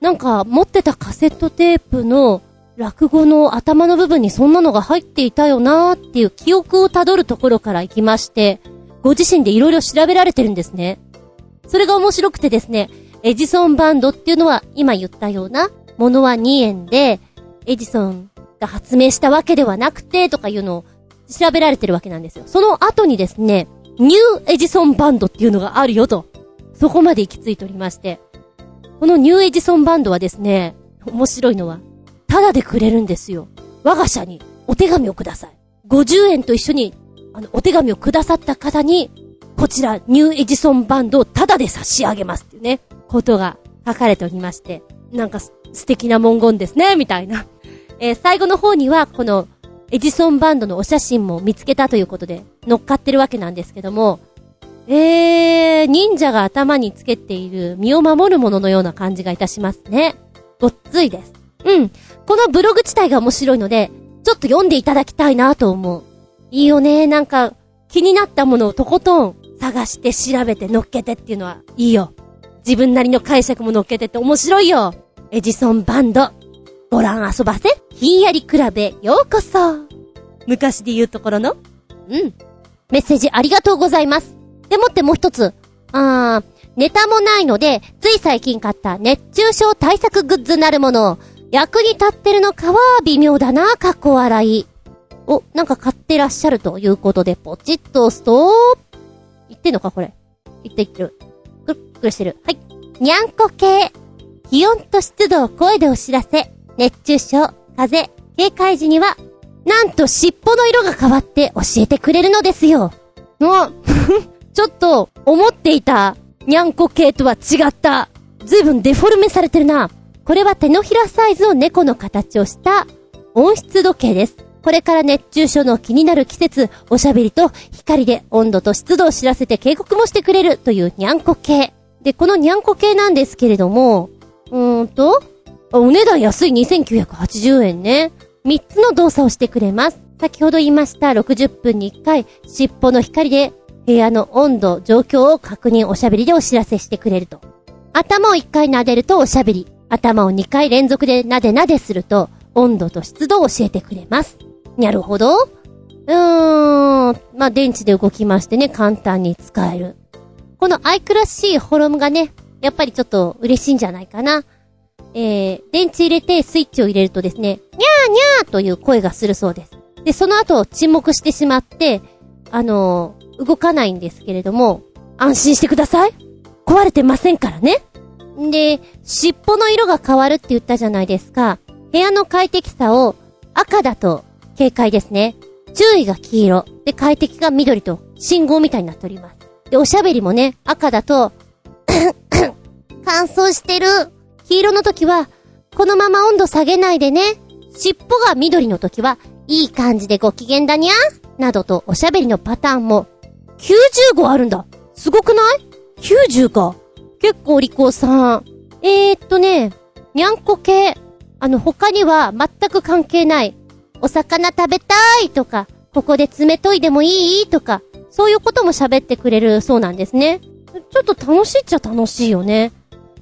なんか持ってたカセットテープの落語の頭の部分にそんなのが入っていたよなーっていう記憶をたどるところから行きまして、ご自身で色々調べられてるんですね。それが面白くてですね、エジソンバンドっていうのは今言ったようなものは2円で、エジソンが発明したわけではなくてとかいうのを調べられてるわけなんですよ。その後にですね、ニューエジソンバンドっていうのがあるよと。そこまで行き着いておりまして。このニューエジソンバンドはですね、面白いのは、ただでくれるんですよ。我が社にお手紙をください。50円と一緒に、あの、お手紙をくださった方に、こちら、ニューエジソンバンドをタダで差し上げますっていうね、ことが書かれておりまして、なんか素敵な文言ですね、みたいな。えー、最後の方には、この、エジソンバンドのお写真も見つけたということで、乗っかってるわけなんですけども、えー、忍者が頭につけている身を守るもののような感じがいたしますね。ごっついです。うん。このブログ自体が面白いので、ちょっと読んでいただきたいなと思う。いいよね、なんか、気になったものをとことん探して調べて乗っけてっていうのはいいよ。自分なりの解釈も乗っけてって面白いよ。エジソンバンド。ご覧遊ばせひんやりクラブへようこそ。昔で言うところのうん。メッセージありがとうございます。でもってもう一つ。あー、ネタもないので、つい最近買った熱中症対策グッズなるもの。役に立ってるのかは微妙だな、かっこ笑い。お、なんか買ってらっしゃるということで、ポチッと押すと、ってんのかこれ。言って言ってる。くるくるしてる。はい。にゃんこ系。気温と湿度を声でお知らせ。熱中症、風、警戒時には、なんと尻尾の色が変わって教えてくれるのですよ。の、ちょっと、思っていた、にゃんこ系とは違った。ずいぶんデフォルメされてるな。これは手のひらサイズの猫の形をした温湿度計です。これから熱中症の気になる季節、おしゃべりと光で温度と湿度を知らせて警告もしてくれるというにゃんこ系。で、このにゃんこ系なんですけれども、うーんと、お値段安い2980円ね。3つの動作をしてくれます。先ほど言いました60分に1回、尻尾の光で部屋の温度、状況を確認おしゃべりでお知らせしてくれると。頭を1回撫でるとおしゃべり。頭を2回連続で撫で撫ですると、温度と湿度を教えてくれます。なるほど。うーん。まあ、電池で動きましてね、簡単に使える。この愛くらしいホロムがね、やっぱりちょっと嬉しいんじゃないかな。えー、電池入れてスイッチを入れるとですね、にゃーにゃーという声がするそうです。で、その後沈黙してしまって、あのー、動かないんですけれども、安心してください。壊れてませんからね。んで、尻尾の色が変わるって言ったじゃないですか。部屋の快適さを赤だと警戒ですね。注意が黄色。で、快適が緑と信号みたいになっております。で、おしゃべりもね、赤だと 乾燥してる。黄色の時は、このまま温度下げないでね。尻尾が緑の時は、いい感じでご機嫌だにゃなどとおしゃべりのパターンも、95あるんだ。すごくない ?90 か。結構お利口さん。えー、っとね、にゃんこ系。あの、他には全く関係ない。お魚食べたいとか、ここで詰めといでもいいとか、そういうことも喋ってくれるそうなんですね。ちょっと楽しいっちゃ楽しいよね。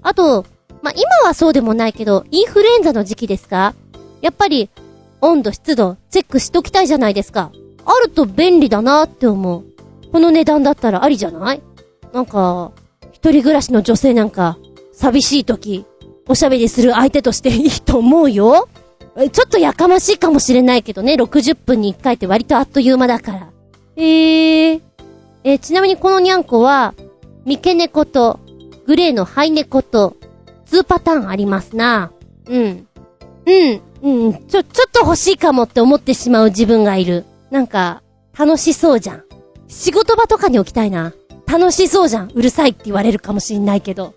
あと、まあ、今はそうでもないけど、インフルエンザの時期ですか？やっぱり、温度、湿度、チェックしときたいじゃないですか。あると便利だなって思う。この値段だったらありじゃない？なんか、一人暮らしの女性なんか、寂しい時、おしゃべりする相手としていいと思うよ。ちょっとやかましいかもしれないけどね、60分に1回って割とあっという間だから。えー、えー、ちなみにこのにゃんこは、三毛猫と、グレーのハイ猫と、2パターンありますな。うん。うん、うん、ちょ、ちょっと欲しいかもって思ってしまう自分がいる。なんか、楽しそうじゃん。仕事場とかに置きたいな。楽しそうじゃん。うるさいって言われるかもしんないけど。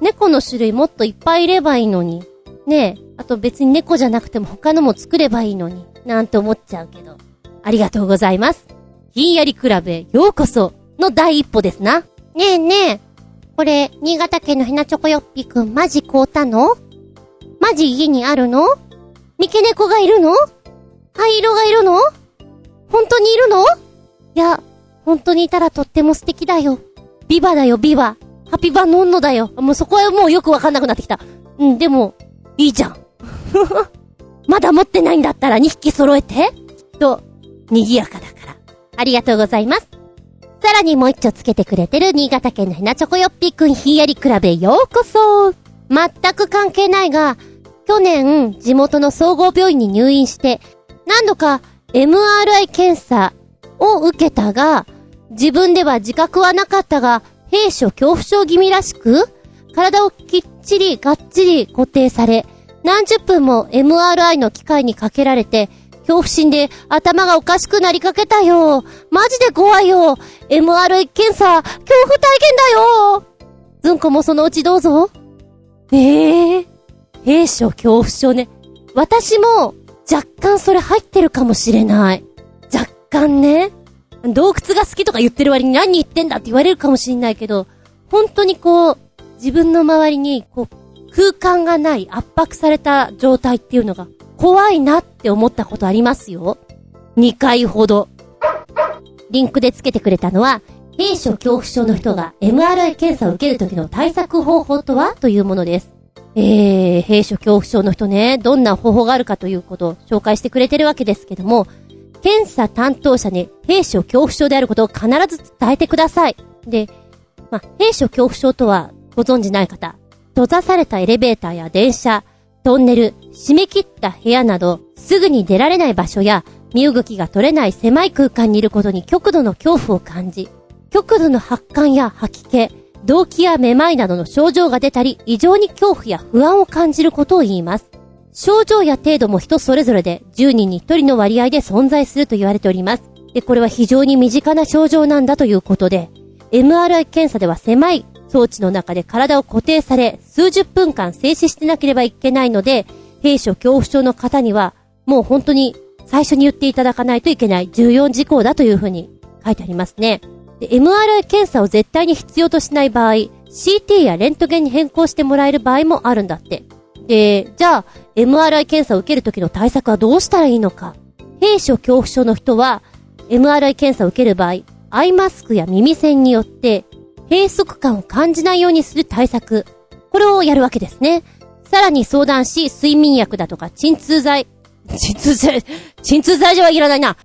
猫の種類もっといっぱいいればいいのに。ねえ、あと別に猫じゃなくても他のも作ればいいのに。なんて思っちゃうけど。ありがとうございます。ひんやりクラブへようこその第一歩ですな。ねえねえ。これ、新潟県のひなチョコよっぴくん、マジ買うたの？マジ家にあるの？三毛猫がいるの？灰色がいるの？本当にいるの？いや、本当にいたらとっても素敵だよ。ビバだよ、ビバ。ハピバノンノだよ。もうそこはもうよくわかんなくなってきた。うん、でも、いいじゃん。まだ持ってないんだったら2匹揃えて。きっと、賑やかだから。ありがとうございます。さらにもう一丁つけてくれてる新潟県のヘナチョコヨッピーくんひんやりクラブへようこそ。全く関係ないが、去年、地元の総合病院に入院して、何度か MRI 検査を受けたが、自分では自覚はなかったが、兵所恐怖症気味らしく、体をきっちりがっちり固定され、何十分も MRI の機械にかけられて、恐怖心で頭がおかしくなりかけたよ。マジで怖いよ。MRI 検査、恐怖体験だよ。ずんこもそのうちどうぞ。ええー、兵所恐怖症ね。私も若干それ入ってるかもしれない。若干ね。洞窟が好きとか言ってる割に何言ってんだって言われるかもしれないけど、本当にこう、自分の周りに、こう、空間がない圧迫された状態っていうのが怖いなって思ったことありますよ。2回ほど。リンクでつけてくれたのは、兵所恐怖症の人が MRI 検査を受けるときの対策方法とはというものです。えー、兵所恐怖症の人ね、どんな方法があるかということを紹介してくれてるわけですけども、検査担当者に兵所恐怖症であることを必ず伝えてください。で、ま兵所恐怖症とはご存知ない方、閉ざされたエレベーターや電車、トンネル、締め切った部屋など、すぐに出られない場所や、身動きが取れない狭い空間にいることに極度の恐怖を感じ、極度の発汗や吐き気、動悸やめまいなどの症状が出たり、異常に恐怖や不安を感じることを言います。症状や程度も人それぞれで10人に1人の割合で存在すると言われております。で、これは非常に身近な症状なんだということで、MRI 検査では狭い装置の中で体を固定され、数十分間静止してなければいけないので、兵所恐怖症の方には、もう本当に最初に言っていただかないといけない重要事項だというふうに書いてありますね。で、MRI 検査を絶対に必要としない場合、CT やレントゲンに変更してもらえる場合もあるんだって。で、じゃあ、MRI 検査を受けるときの対策はどうしたらいいのか。兵所恐怖症の人は、MRI 検査を受ける場合、アイマスクや耳栓によって、閉塞感を感じないようにする対策。これをやるわけですね。さらに相談し、睡眠薬だとか鎮痛剤、鎮痛剤、鎮痛剤じゃいらないな。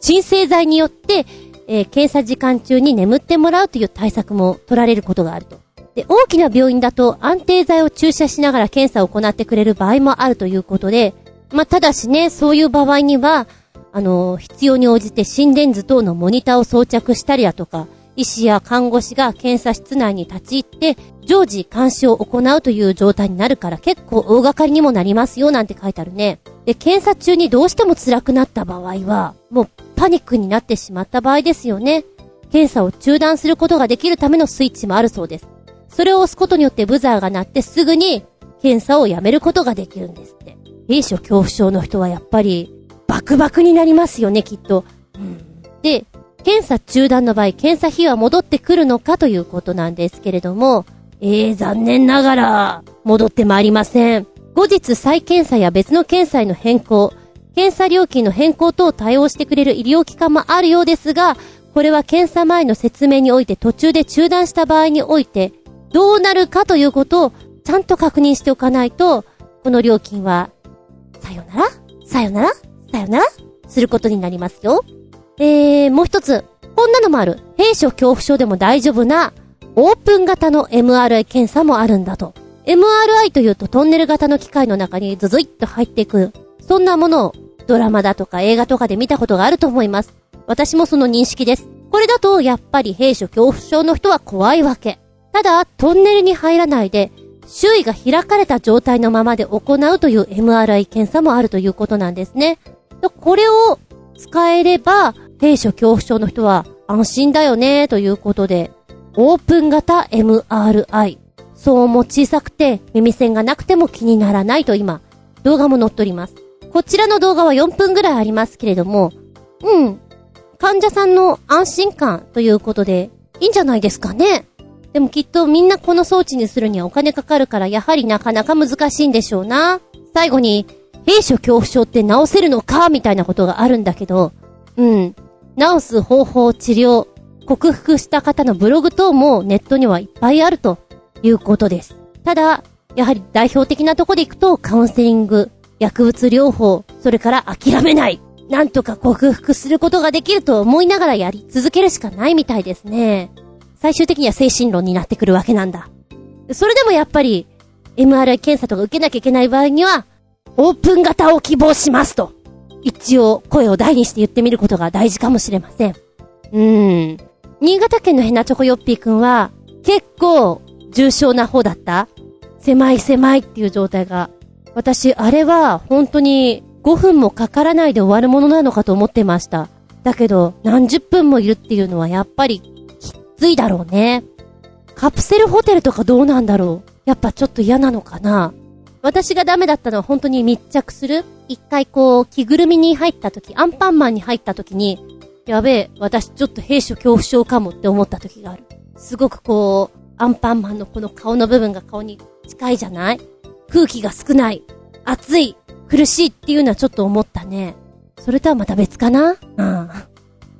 鎮静剤によって、えー、検査時間中に眠ってもらうという対策も取られることがあると。で、大きな病院だと安定剤を注射しながら検査を行ってくれる場合もあるということで、まあ、ただしね、そういう場合には、あの、必要に応じて心電図等のモニターを装着したりだとか、医師や看護師が検査室内に立ち入って、常時監視を行うという状態になるから結構大掛かりにもなりますよなんて書いてあるね。で、検査中にどうしても辛くなった場合は、もうパニックになってしまった場合ですよね。検査を中断することができるためのスイッチもあるそうです。それを押すことによってブザーが鳴ってすぐに検査をやめることができるんですって。兵所恐怖症の人はやっぱりバクバクになりますよね、きっと。うん、で、検査中断の場合、検査費は戻ってくるのかということなんですけれども、えー、残念ながら、戻ってまいりません。後日再検査や別の検査への変更、検査料金の変更等を対応してくれる医療機関もあるようですが、これは検査前の説明において途中で中断した場合において、どうなるかということをちゃんと確認しておかないと、この料金は、さよなら？さよなら？さよなら？することになりますよ。えー、もう一つ、こんなのもある。兵所恐怖症でも大丈夫な、オープン型の MRI 検査もあるんだと。MRI というとトンネル型の機械の中にズズイッと入っていく。そんなものをドラマだとか映画とかで見たことがあると思います。私もその認識です。これだとやっぱり兵所恐怖症の人は怖いわけ。ただ、トンネルに入らないで、周囲が開かれた状態のままで行うという MRI 検査もあるということなんですね。これを使えれば、兵所恐怖症の人は安心だよね、ということで、オープン型 MRI。騒音も小さくて、耳栓がなくても気にならないと今、動画も載っております。こちらの動画は4分ぐらいありますけれども、うん。患者さんの安心感ということで、いいんじゃないですかね。でもきっとみんなこの装置にするにはお金かかるからやはりなかなか難しいんでしょうな。最後に、閉所恐怖症って治せるのかみたいなことがあるんだけど、うん。治す方法、治療、克服した方のブログ等もネットにはいっぱいあるということです。ただ、やはり代表的なとこで行くとカウンセリング、薬物療法、それから諦めない。なんとか克服することができると思いながらやり続けるしかないみたいですね。最終的には精神論になってくるわけなんだ。それでもやっぱり、MRI 検査とか受けなきゃいけない場合には、オープン型を希望しますと。一応、声を大にして言ってみることが大事かもしれません。うーん。新潟県のヘナチョコヨッピーくんは、結構、重症な方だった狭い狭いっていう状態が。私、あれは、本当に、5分もかからないで終わるものなのかと思ってました。だけど、何十分もいるっていうのはやっぱりき、ついだろうね。カプセルホテルとかどうなんだろうやっぱちょっと嫌なのかな私がダメだったのは本当に密着する一回こう、着ぐるみに入った時、アンパンマンに入った時に、やべえ、私ちょっと兵所恐怖症かもって思った時がある。すごくこう、アンパンマンのこの顔の部分が顔に近いじゃない？空気が少ない。暑い。苦しいっていうのはちょっと思ったね。それとはまた別かな？うん。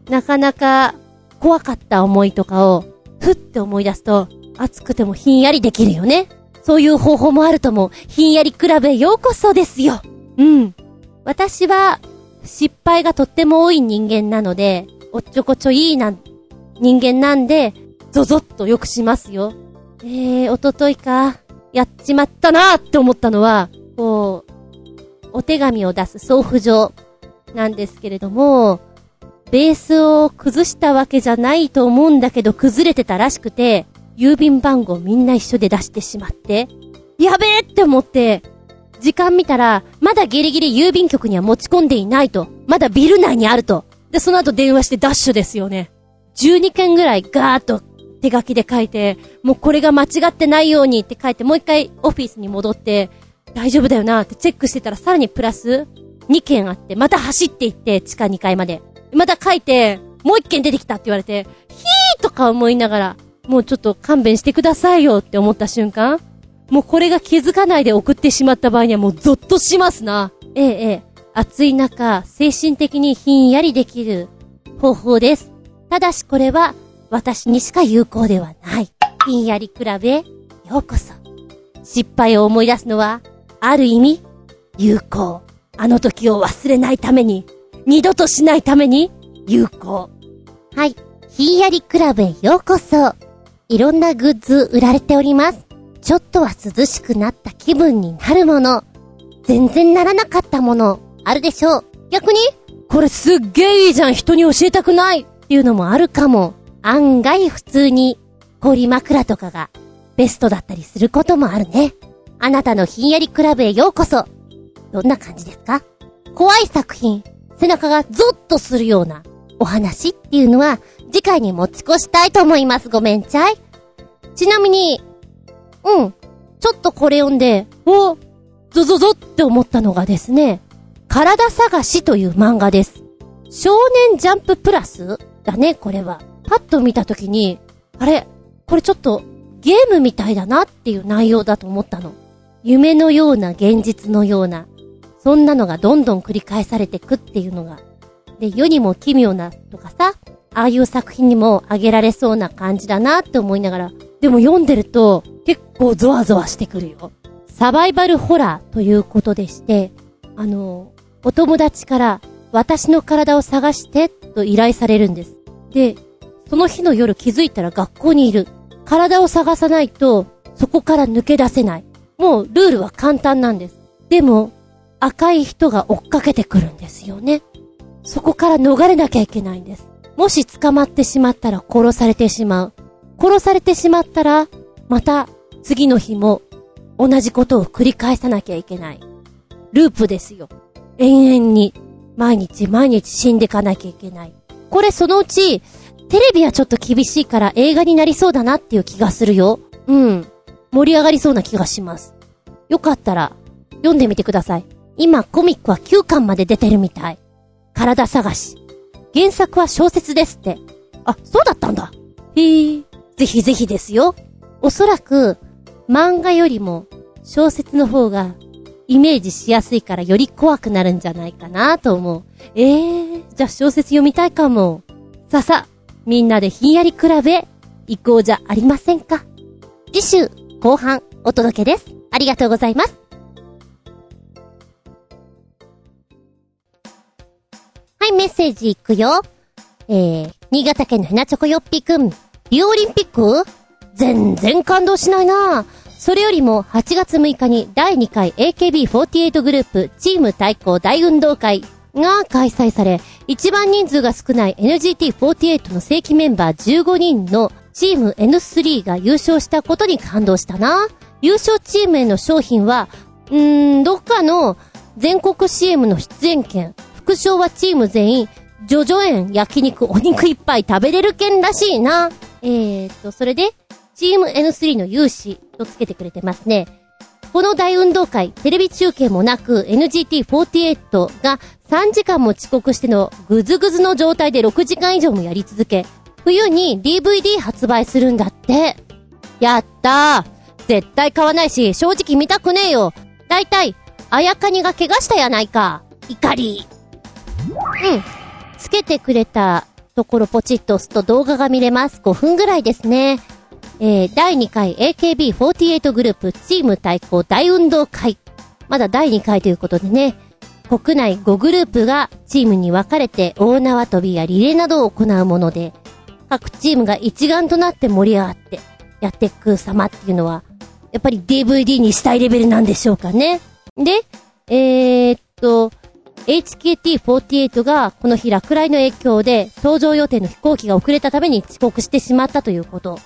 なかなか怖かった思いとかを、ふって思い出すと、暑くてもひんやりできるよね。そういう方法もあるとも、ひんやり比べようこそですよ。うん。私は、失敗がとっても多い人間なので、おっちょこちょいいな、人間なんで、ゾゾッとよくしますよ。えー、おとといか、やっちまったなーって思ったのは、こう、お手紙を出す送付状なんですけれども、ベースを崩したわけじゃないと思うんだけど崩れてたらしくて、郵便番号みんな一緒で出してしまって、やべえって思って、時間見たら、まだギリギリ郵便局には持ち込んでいないと。まだビル内にあると。で、その後電話してダッシュですよね。12件ぐらいガーッと手書きで書いて、もうこれが間違ってないようにって書いて、もう一回オフィスに戻って、大丈夫だよなってチェックしてたらさらにプラス2件あって、また走って行って地下2階まで。また書いて、もう一件出てきたって言われて、ヒーとか思いながら、もうちょっと勘弁してくださいよって思った瞬間、もうこれが気づかないで送ってしまった場合にはもうゾッとしますな。ええ、ええ。暑い中、精神的にひんやりできる方法です。ただしこれは、私にしか有効ではない。ひんやり比べ、ようこそ。失敗を思い出すのは、ある意味、有効。あの時を忘れないために、二度としないために、有効。はい。ひんやりクラブへようこそ。いろんなグッズ売られております。ちょっとは涼しくなった気分になるもの。全然ならなかったもの、あるでしょう。逆に、これすっげえいいじゃん、人に教えたくないっていうのもあるかも。案外普通に、氷枕とかがベストだったりすることもあるね。あなたのひんやりクラブへようこそ。どんな感じですか？怖い作品、背中がゾッとするようなお話っていうのは次回に持ち越したいと思います。ごめんちゃい。ちなみに、うん。ちょっとこれ読んで、おゾゾゾって思ったのがですね、体探しという漫画です。少年ジャンププラスだね、これは。パッと見たときに、あれこれちょっとゲームみたいだなっていう内容だと思ったの。夢のような現実のような、そんなのがどんどん繰り返されてくっていうのが。で、世にも奇妙なとかさ、ああいう作品にもあげられそうな感じだなって思いながら、でも読んでると結構ゾワゾワしてくるよ。サバイバルホラーということでして、あの、お友達から私の体を探してと依頼されるんです。で、その日の夜気づいたら学校にいる。体を探さないとそこから抜け出せない。もうルールは簡単なんです。でも、赤い人が追っかけてくるんですよね。そこから逃れなきゃいけないんです。もし捕まってしまったら殺されてしまう。殺されてしまったら、また次の日も同じことを繰り返さなきゃいけない。ループですよ。延々に、毎日毎日死んでかなきゃいけない。これそのうち、テレビはちょっと厳しいから映画になりそうだなっていう気がするよ。うん。盛り上がりそうな気がします。よかったら、読んでみてください。今、コミックは9巻まで出てるみたい。体探し。原作は小説ですって。あ、そうだったんだ。へえ。ぜひぜひですよ。おそらく、漫画よりも小説の方がイメージしやすいからより怖くなるんじゃないかなと思う。えー、じゃあ小説読みたいかも。ささ、みんなでひんやり比べ、行こうじゃありませんか。次週、後半、お届けです。ありがとうございます。い、メッセージいくよ。えー、新潟県のひなチョコヨッピーくん。リオオリンピック？全然感動しないなそれよりも8月6日に第2回 AKB48 グループチーム対抗大運動会が開催され、一番人数が少ない NGT48 の正規メンバー15人のチーム N3 が優勝したことに感動したな。優勝チームへの商品は、うーん、どっかの全国 CM の出演権。副賞はチーム全員、ジョジョ園焼肉お肉いっぱい食べれる券らしいな。えーと、それで、チーム N3 の有志とつけてくれてますね。この大運動会、テレビ中継もなく NGT48 が3時間も遅刻してのぐずぐずの状態で6時間以上もやり続け、冬に DVD 発売するんだって。やったー絶対買わないし、正直見たくねえよだいたい、あやかにが怪我したやないか。怒り。うん。つけてくれたところポチッと押すと動画が見れます。5分ぐらいですね。えー、第2回 AKB48 グループチーム対抗大運動会。まだ第2回ということでね、国内5グループがチームに分かれて大縄跳びやリレーなどを行うもので、各チームが一丸となって盛り上がってやっていく様っていうのは、やっぱり DVD にしたいレベルなんでしょうかね。で、えー、っと、HKT48 がこの日落雷の影響で搭乗予定の飛行機が遅れたために遅刻してしまったということ。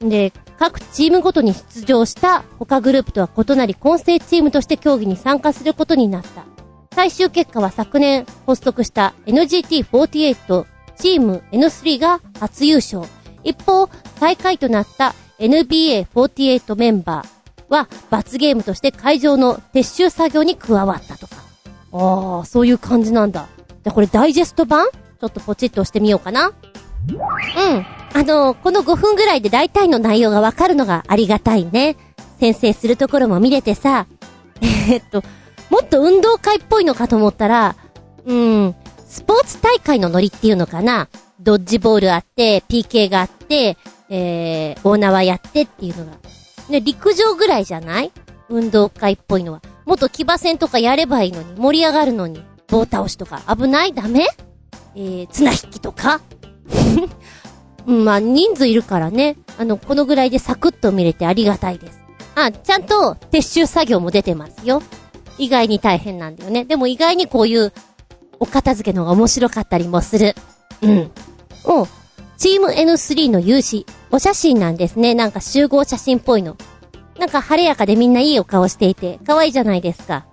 で、各チームごとに出場した他グループとは異なり混成チームとして競技に参加することになった。最終結果は昨年発足した NGT48 チーム N3 が初優勝。一方、最下位となった NBA48 メンバーは罰ゲームとして会場の撤収作業に加わったとか。ああ、そういう感じなんだ。じゃこれダイジェスト版？ちょっとポチッと押してみようかな。うん。あの、この5分ぐらいで大体の内容がわかるのがありがたいね。先生するところも見れてさ。えっと、もっと運動会っぽいのかと思ったら、うん、スポーツ大会のノリっていうのかな。ドッジボールあって、PK があって、えー、大縄やってっていうのが。ね、陸上ぐらいじゃない？運動会っぽいのは。もっと騎馬戦とかやればいいのに、盛り上がるのに。棒倒しとか危ない？ダメ？えー、綱引きとか？うん、まあ、人数いるからね。あの、このぐらいでサクッと見れてありがたいです。あ、ちゃんと撤収作業も出てますよ。意外に大変なんだよね。でも意外にこういうお片付けの方が面白かったりもする。うん。おチーム N3 の有志、お写真なんですね。なんか集合写真っぽいの。なんか晴れやかでみんないいお顔していて、可愛いじゃないですか。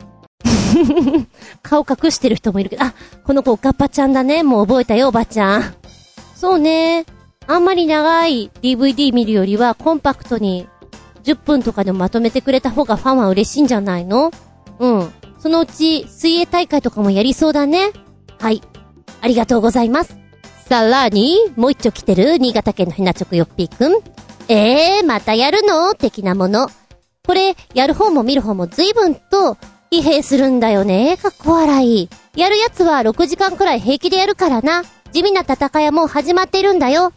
顔隠してる人もいるけど、あ、この子おかっぱちゃんだね。もう覚えたよ、おばちゃん。そうね。あんまり長い DVD 見るよりはコンパクトに10分とかでもまとめてくれた方がファンは嬉しいんじゃないの？うん。そのうち水泳大会とかもやりそうだね。はい。ありがとうございます。さらに、もう一丁来てる新潟県のひなちょくよっぴーくん。えー、またやるの？的なもの。これ、やる方も見る方も随分と疲弊するんだよね。かっこ笑い。やるやつは6時間くらい平気でやるからな。地味な戦いはもう始まっているんだよ。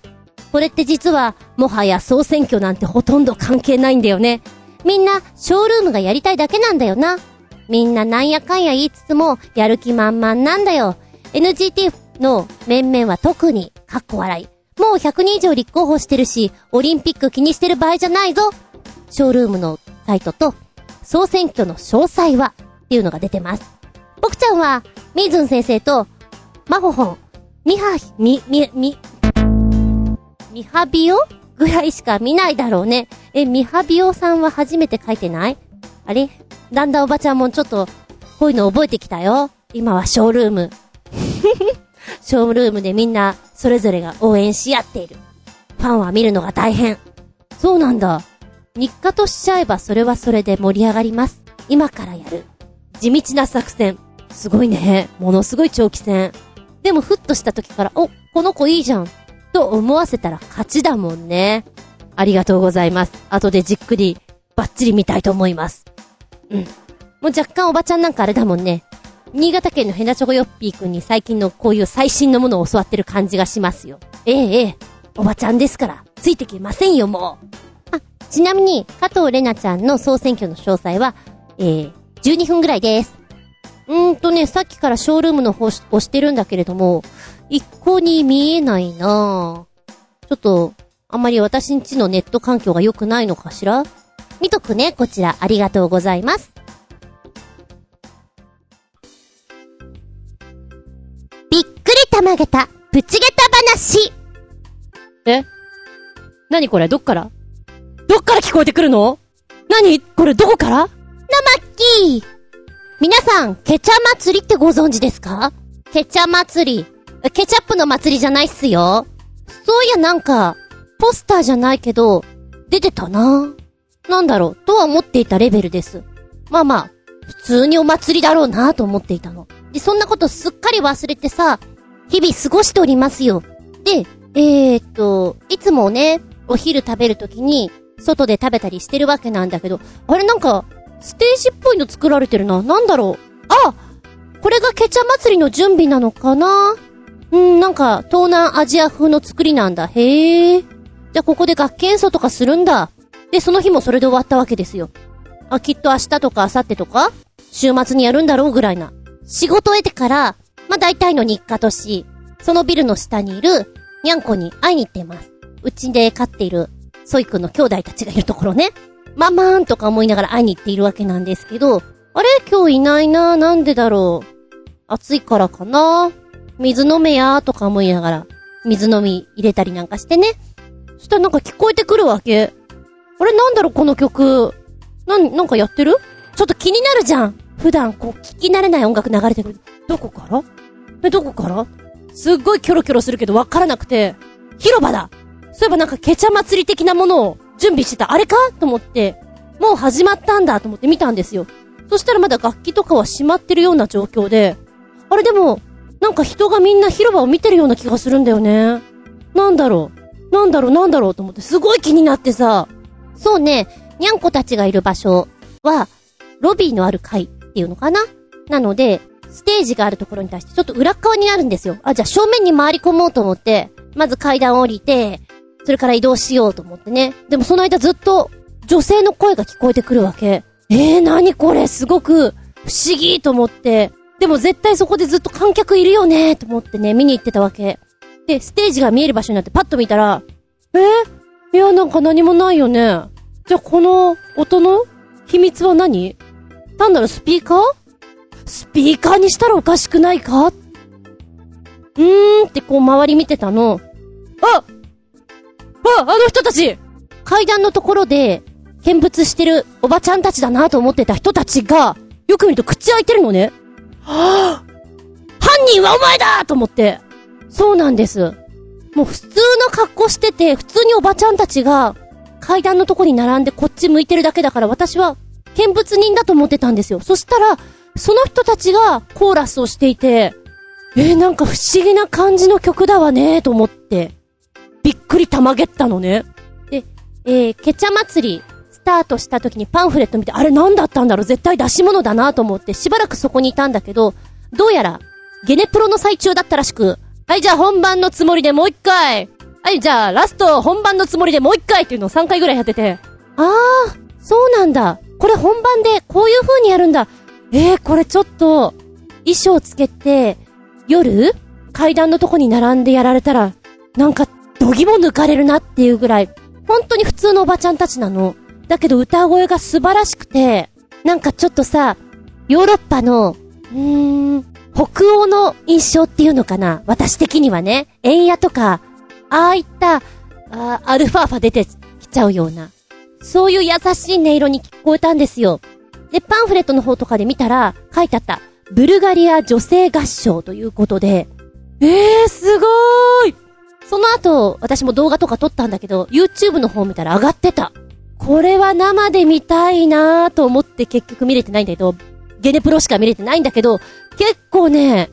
これって実は、もはや総選挙なんてほとんど関係ないんだよね。みんな、ショールームがやりたいだけなんだよな。みんななんやかんや言いつつも、やる気満々なんだよ。NGT の面々は特に、かっこ笑い。もう100人以上立候補してるし、オリンピック気にしてる場合じゃないぞ。ショールームのサイトと、総選挙の詳細は、っていうのが出てます。僕ちゃんは、みずん先生と、まほほん、みは、み、み、み、みはびおぐらいしか見ないだろうね。え、みはびおさんは初めて書いてない？あれ？だんだんおばちゃんもちょっと、こういうの覚えてきたよ。今はショールーム。ショールームでみんなそれぞれが応援し合っている。ファンは見るのが大変。そうなんだ。日課としちゃえばそれはそれで盛り上がります。今からやる。地道な作戦。すごいね。ものすごい長期戦。でもふっとした時から、お、この子いいじゃん。と思わせたら勝ちだもんね。ありがとうございます。後でじっくり、バッチリ見たいと思います。うん。もう若干おばちゃんなんかあれだもんね。新潟県のヘナチョコヨッピーくんに最近のこういう最新のものを教わってる感じがしますよ。ええええ。おばちゃんですから、ついてきませんよ、もう。あ、ちなみに、加藤玲奈ちゃんの総選挙の詳細は、えー、12分ぐらいです。うーんとね、さっきからショールームの方し押してるんだけれども、一向に見えないなぁ。ちょっと、あんまり私んちのネット環境が良くないのかしら？見とくね、こちら。ありがとうございます。たまげた、プチゲタ話。え？何これ？どっから？どっから聞こえてくるの？何？これどこから？なまっきー皆さん、ケチャ祭りってご存知ですか？ケチャ祭り。えケチャップの祭りじゃないっすよ。そういやなんか、ポスターじゃないけど、出てたななんだろう、とは思っていたレベルです。まあまあ、普通にお祭りだろうなと思っていたの。で、そんなことすっかり忘れてさ、日々過ごしておりますよ。で、えー、っと、いつもね、お昼食べるときに、外で食べたりしてるわけなんだけど、あれなんか、ステージっぽいの作られてるな。なんだろう。あこれがケチャ祭りの準備なのかなうん、なんか、東南アジア風の作りなんだ。へえ。じゃあここで楽器演奏とかするんだ。で、その日もそれで終わったわけですよ。あ、きっと明日とか明後日とか、週末にやるんだろうぐらいな。仕事を得てから、まあ、大体の日課とし、そのビルの下にいる、にゃんこに会いに行っています。うちで飼っている、ソイ君の兄弟たちがいるところね。ママーンとか思いながら会いに行っているわけなんですけど、あれ？今日いないななんでだろう。暑いからかな水飲めやーとか思いながら、水飲み入れたりなんかしてね。そしたらなんか聞こえてくるわけ。あれ？なんだろうこの曲。なん、なんかやってる？ちょっと気になるじゃん。普段こう聞き慣れない音楽流れてくる。どこから？え、どこから？すっごいキョロキョロするけどわからなくて、広場だ。そういえばなんかケチャ祭り的なものを準備してた。あれか？と思って、もう始まったんだと思って見たんですよ。そしたらまだ楽器とかは閉まってるような状況で、あれでも、なんか人がみんな広場を見てるような気がするんだよね。なんだろう？なんだろう？なんだろうと思って。すごい気になってさ。そうね、にゃんこたちがいる場所は、ロビーのある階っていうのかな？なので、ステージがあるところに対してちょっと裏側になるんですよ。あ、じゃあ正面に回り込もうと思って、まず階段降りて、それから移動しようと思ってね。でもその間ずっと女性の声が聞こえてくるわけ。えー、なにこれ？すごく不思議と思って。でも絶対そこでずっと観客いるよね？と思ってね、見に行ってたわけ。で、ステージが見える場所になってパッと見たら、えー、いや、なんか何もないよね。じゃあこの音の秘密は何？単なるスピーカー？スピーカーにしたらおかしくないか？うーんってこう周り見てたの。ああ、あの人たち階段のところで、見物してるおばちゃんたちだなと思ってた人たちが、よく見ると口開いてるのね。はぁ、犯人はお前だと思って。そうなんです。もう普通の格好してて、普通におばちゃんたちが、階段のとこに並んでこっち向いてるだけだから私は、見物人だと思ってたんですよ。そしたら、その人たちがコーラスをしていて、えー、なんか不思議な感じの曲だわねと思って、びっくりたまげったのね。で、えー、ケチャ祭り、スタートした時にパンフレット見て、あれ何だったんだろう絶対出し物だなと思って、しばらくそこにいたんだけど、どうやら、ゲネプロの最中だったらしく、はい、じゃあ本番のつもりでもう一回はい、じゃあラスト本番のつもりでもう一回っていうのを3回ぐらいやってて、あー、そうなんだ。これ本番でこういう風にやるんだ。えー、これちょっと、衣装つけて、夜？階段のとこに並んでやられたら、なんか、どぎも抜かれるなっていうぐらい、本当に普通のおばちゃんたちなの。だけど歌声が素晴らしくて、なんかちょっとさ、ヨーロッパの、うーん、北欧の印象っていうのかな？私的にはね、円屋とか、ああいった、あアルファーファ出てきちゃうような、そういう優しい音色に聞こえたんですよ。で、パンフレットの方とかで見たら、書いてあった、ブルガリア女性合唱ということで、えー、すごーい後、私も動画とか撮ったんだけど、YouTube の方見たら上がってた。これは生で見たいなぁと思って結局見れてないんだけど、ゲネプロしか見れてないんだけど、結構ね、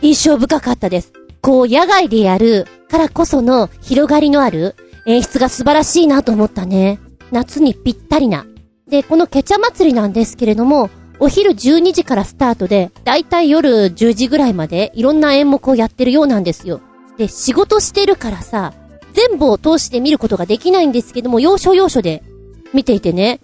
印象深かったです。こう、野外でやるからこその広がりのある演出が素晴らしいなと思ったね。夏にぴったりな。で、このケチャ祭りなんですけれども、お昼12時からスタートで、だいたい夜10時ぐらいまでいろんな演目をやってるようなんですよ。で、仕事してるからさ、全部を通して見ることができないんですけども、要所要所で見ていてね、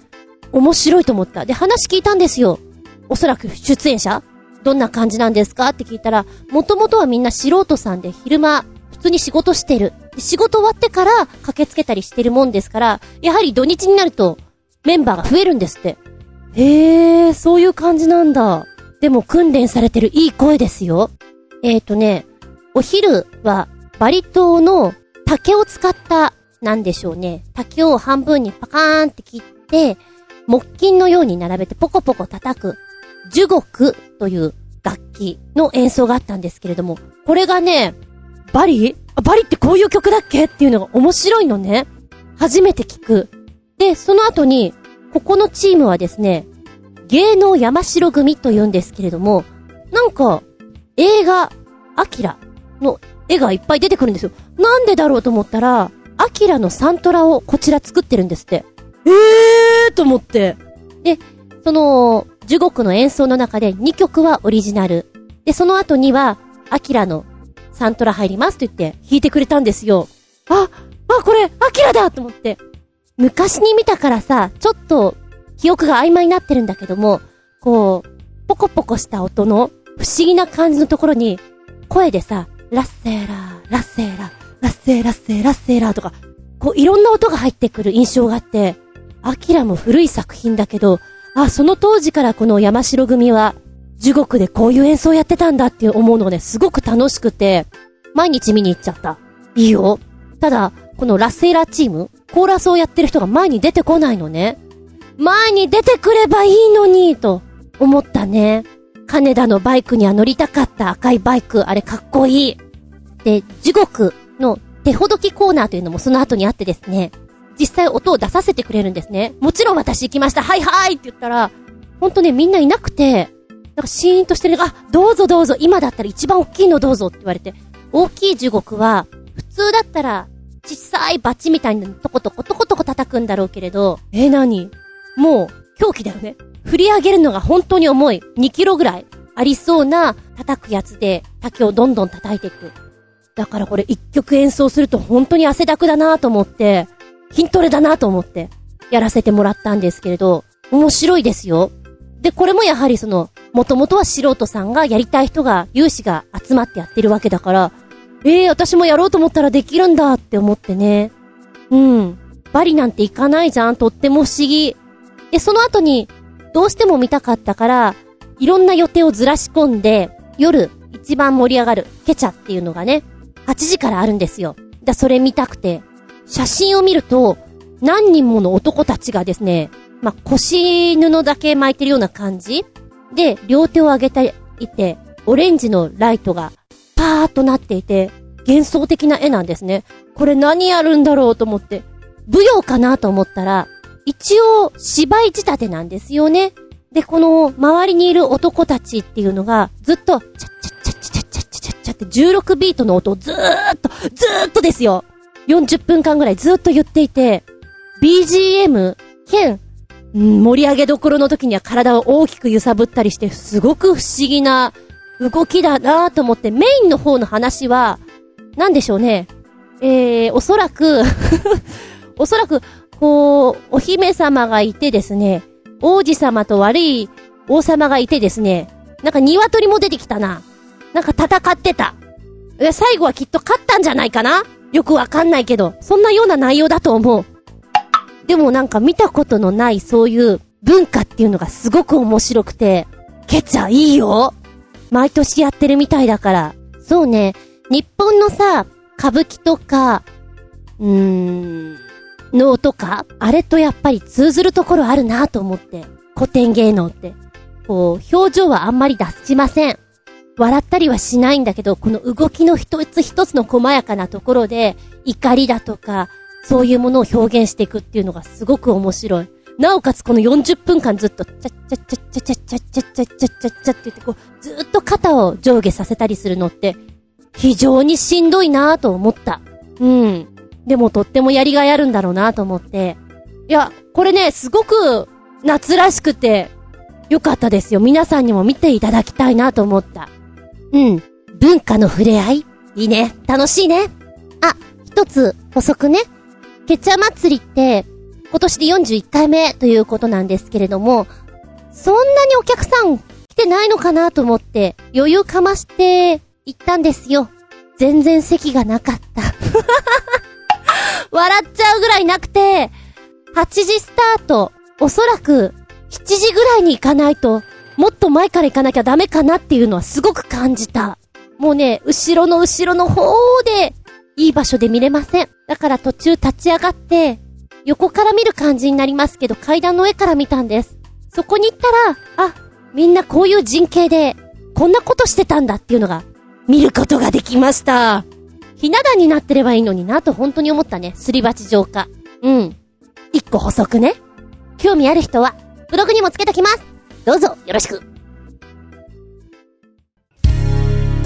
面白いと思った。で、話聞いたんですよ。おそらく出演者どんな感じなんですか？って聞いたら、もともとはみんな素人さんで昼間、普通に仕事してる。仕事終わってから駆けつけたりしてるもんですから、やはり土日になるとメンバーが増えるんですって。へえ、そういう感じなんだ。でも訓練されてるいい声ですよ。えーとね、お昼はバリ島の竹を使った、なんでしょうね。竹を半分にパカーンって切って、木琴のように並べてポコポコ叩く、樹木という楽器の演奏があったんですけれども、これがね、バリ？あ、バリってこういう曲だっけ？っていうのが面白いのね。初めて聞く。で、その後に、ここのチームはですね、芸能山城組と言うんですけれども、なんか、映画、アキラの絵がいっぱい出てくるんですよ。なんでだろうと思ったら、アキラのサントラをこちら作ってるんですって。えーと思って。で、その、樹木の演奏の中で2曲はオリジナル。で、その後には、アキラのサントラ入りますと言って弾いてくれたんですよ。あ、あ、これ、アキラだと思って。昔に見たからさ、ちょっと、記憶が曖昧になってるんだけども、こう、ポコポコした音の不思議な感じのところに、声でさ、ラッセーラー、ラッセーラー、ラッセーラッセーラッセーラーとか、こういろんな音が入ってくる印象があって、アキラも古い作品だけど、あ、その当時からこの山城組は、地獄でこういう演奏やってたんだって思うのがね、すごく楽しくて、毎日見に行っちゃった。いいよ。ただ、このラセーラチーム、コーラスをやってる人が前に出てこないのね。前に出てくればいいのに、と思ったね。金田のバイクには乗りたかった赤いバイク、あれかっこいい。で、地獄の手ほどきコーナーというのもその後にあってですね、実際音を出させてくれるんですね。もちろん私行きました。はいはいって言ったら、ほんとね、みんないなくて、なんかシーンとしてる、あ、どうぞどうぞ、今だったら一番大きいのどうぞって言われて、大きい地獄は、普通だったら、小さいバッチみたいなのトコトコトコトコ叩くんだろうけれど、えー、何？もう、狂気だよね。振り上げるのが本当に重い。2キロぐらいありそうな叩くやつで、竹をどんどん叩いていく。だからこれ一曲演奏すると本当に汗だくだなと思って、筋トレだなと思って、やらせてもらったんですけれど、面白いですよ。で、これもやはりその、もともとは素人さんがやりたい人が、有志が集まってやってるわけだから、ええー、私もやろうと思ったらできるんだって思ってね。うん。バリなんて行かないじゃんとっても不思議。で、その後に、どうしても見たかったから、いろんな予定をずらし込んで、夜、一番盛り上がる、ケチャっていうのがね、8時からあるんですよ。だ、それ見たくて、写真を見ると、何人もの男たちがですね、まあ、腰布だけ巻いてるような感じで、両手を上げていて、オレンジのライトがパーっとなっていて、幻想的な絵なんですね。これ何やるんだろうと思って、舞踊かなと思ったら、一応芝居仕立てなんですよね。で、この周りにいる男たちっていうのが、ずっと、チャッチャッチャッチャッチャッチャッチャッチャって16ビートの音をずーっと、ずーっとですよ。40分間ぐらいずっと言っていて、BGM 兼、盛り上げどころの時には体を大きく揺さぶったりして、すごく不思議な動きだなと思って、メインの方の話は、なんでしょうね。えー、おそらく おそらく、こう、お姫様がいてですね、王子様と悪い王様がいてですね、なんか鶏も出てきたな。なんか戦ってた。最後はきっと勝ったんじゃないかなよくわかんないけど、そんなような内容だと思う。でもなんか見たことのないそういう文化っていうのがすごく面白くて、ケチャいいよ毎年やってるみたいだから。そうね、日本のさ、歌舞伎とか、うーん、能とか、あれとやっぱり通ずるところあるなと思って。古典芸能って。こう、表情はあんまり出しません。笑ったりはしないんだけど、この動きの一つ一つの細やかなところで、怒りだとか、そういうものを表現していくっていうのがすごく面白い。なおかつこの40分間ずっと、チャッチャッチャッチャッチャッチャッチャッチャッチャッチャッチャッチャって言ってこう、ずっと肩を上下させたりするのって、非常にしんどいなぁと思った。うん。でもとってもやりがいあるんだろうなぁと思って。いや、これね、すごく夏らしくて、よかったですよ。皆さんにも見ていただきたいなと思った。うん。文化の触れ合いいいね。楽しいね。あ、一つ補足ね。ケチャ祭りって、今年で41回目ということなんですけれども、そんなにお客さん来てないのかなと思って、余裕かまして行ったんですよ。全然席がなかった。笑っちゃうぐらいなくて、8時スタート、おそらく7時ぐらいに行かないと、もっと前から行かなきゃダメかなっていうのはすごく感じた。もうね、後ろの後ろの方で、いい場所で見れません。だから途中立ち上がって、横から見る感じになりますけど、階段の上から見たんです。そこに行ったら、あ、みんなこういう人形で、こんなことしてたんだっていうのが、見ることができました。ひな壇になってればいいのになと本当に思ったね。すり鉢状化。うん。一個補足ね。興味ある人は、ブログにもつけときます。どうぞ、よろしく。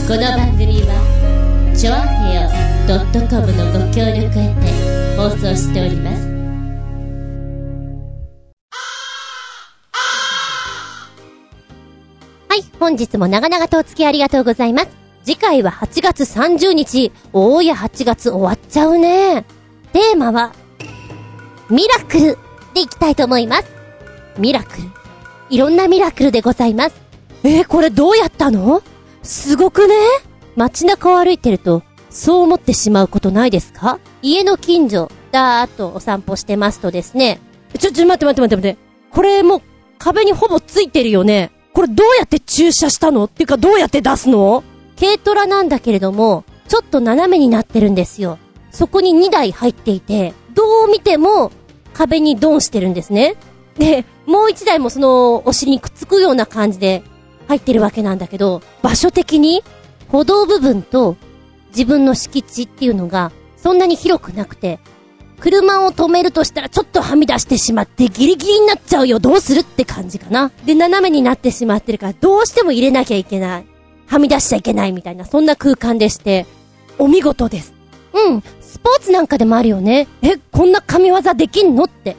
この番組は、ちょあへよ .com のご協力へて放送しております。はい、本日も長々とお付き合いありがとうございます。次回は8月30日。おーや8月終わっちゃうね。テーマは、ミラクルでいきたいと思います。ミラクル。いろんなミラクルでございます。えー、これどうやったの？すごくね街中を歩いてると、そう思ってしまうことないですか？家の近所、だーっとお散歩してますとですね、ちょ、ちょ、待って待って待って待って。これもう壁にほぼついてるよね。これどうやって駐車したの？っていうかどうやって出すの？軽トラなんだけれども、ちょっと斜めになってるんですよ。そこに2台入っていて、どう見ても壁にドンしてるんですね。で、もう1台もそのお尻にくっつくような感じで入ってるわけなんだけど、場所的に歩道部分と自分の敷地っていうのがそんなに広くなくて、車を止めるとしたらちょっとはみ出してしまってギリギリになっちゃうよ、どうするって感じかな。で、斜めになってしまってるからどうしても入れなきゃいけない。はみ出しちゃいけないみたいな、そんな空間でして、お見事です。うん、スポーツなんかでもあるよね。え、こんな神業できんのって。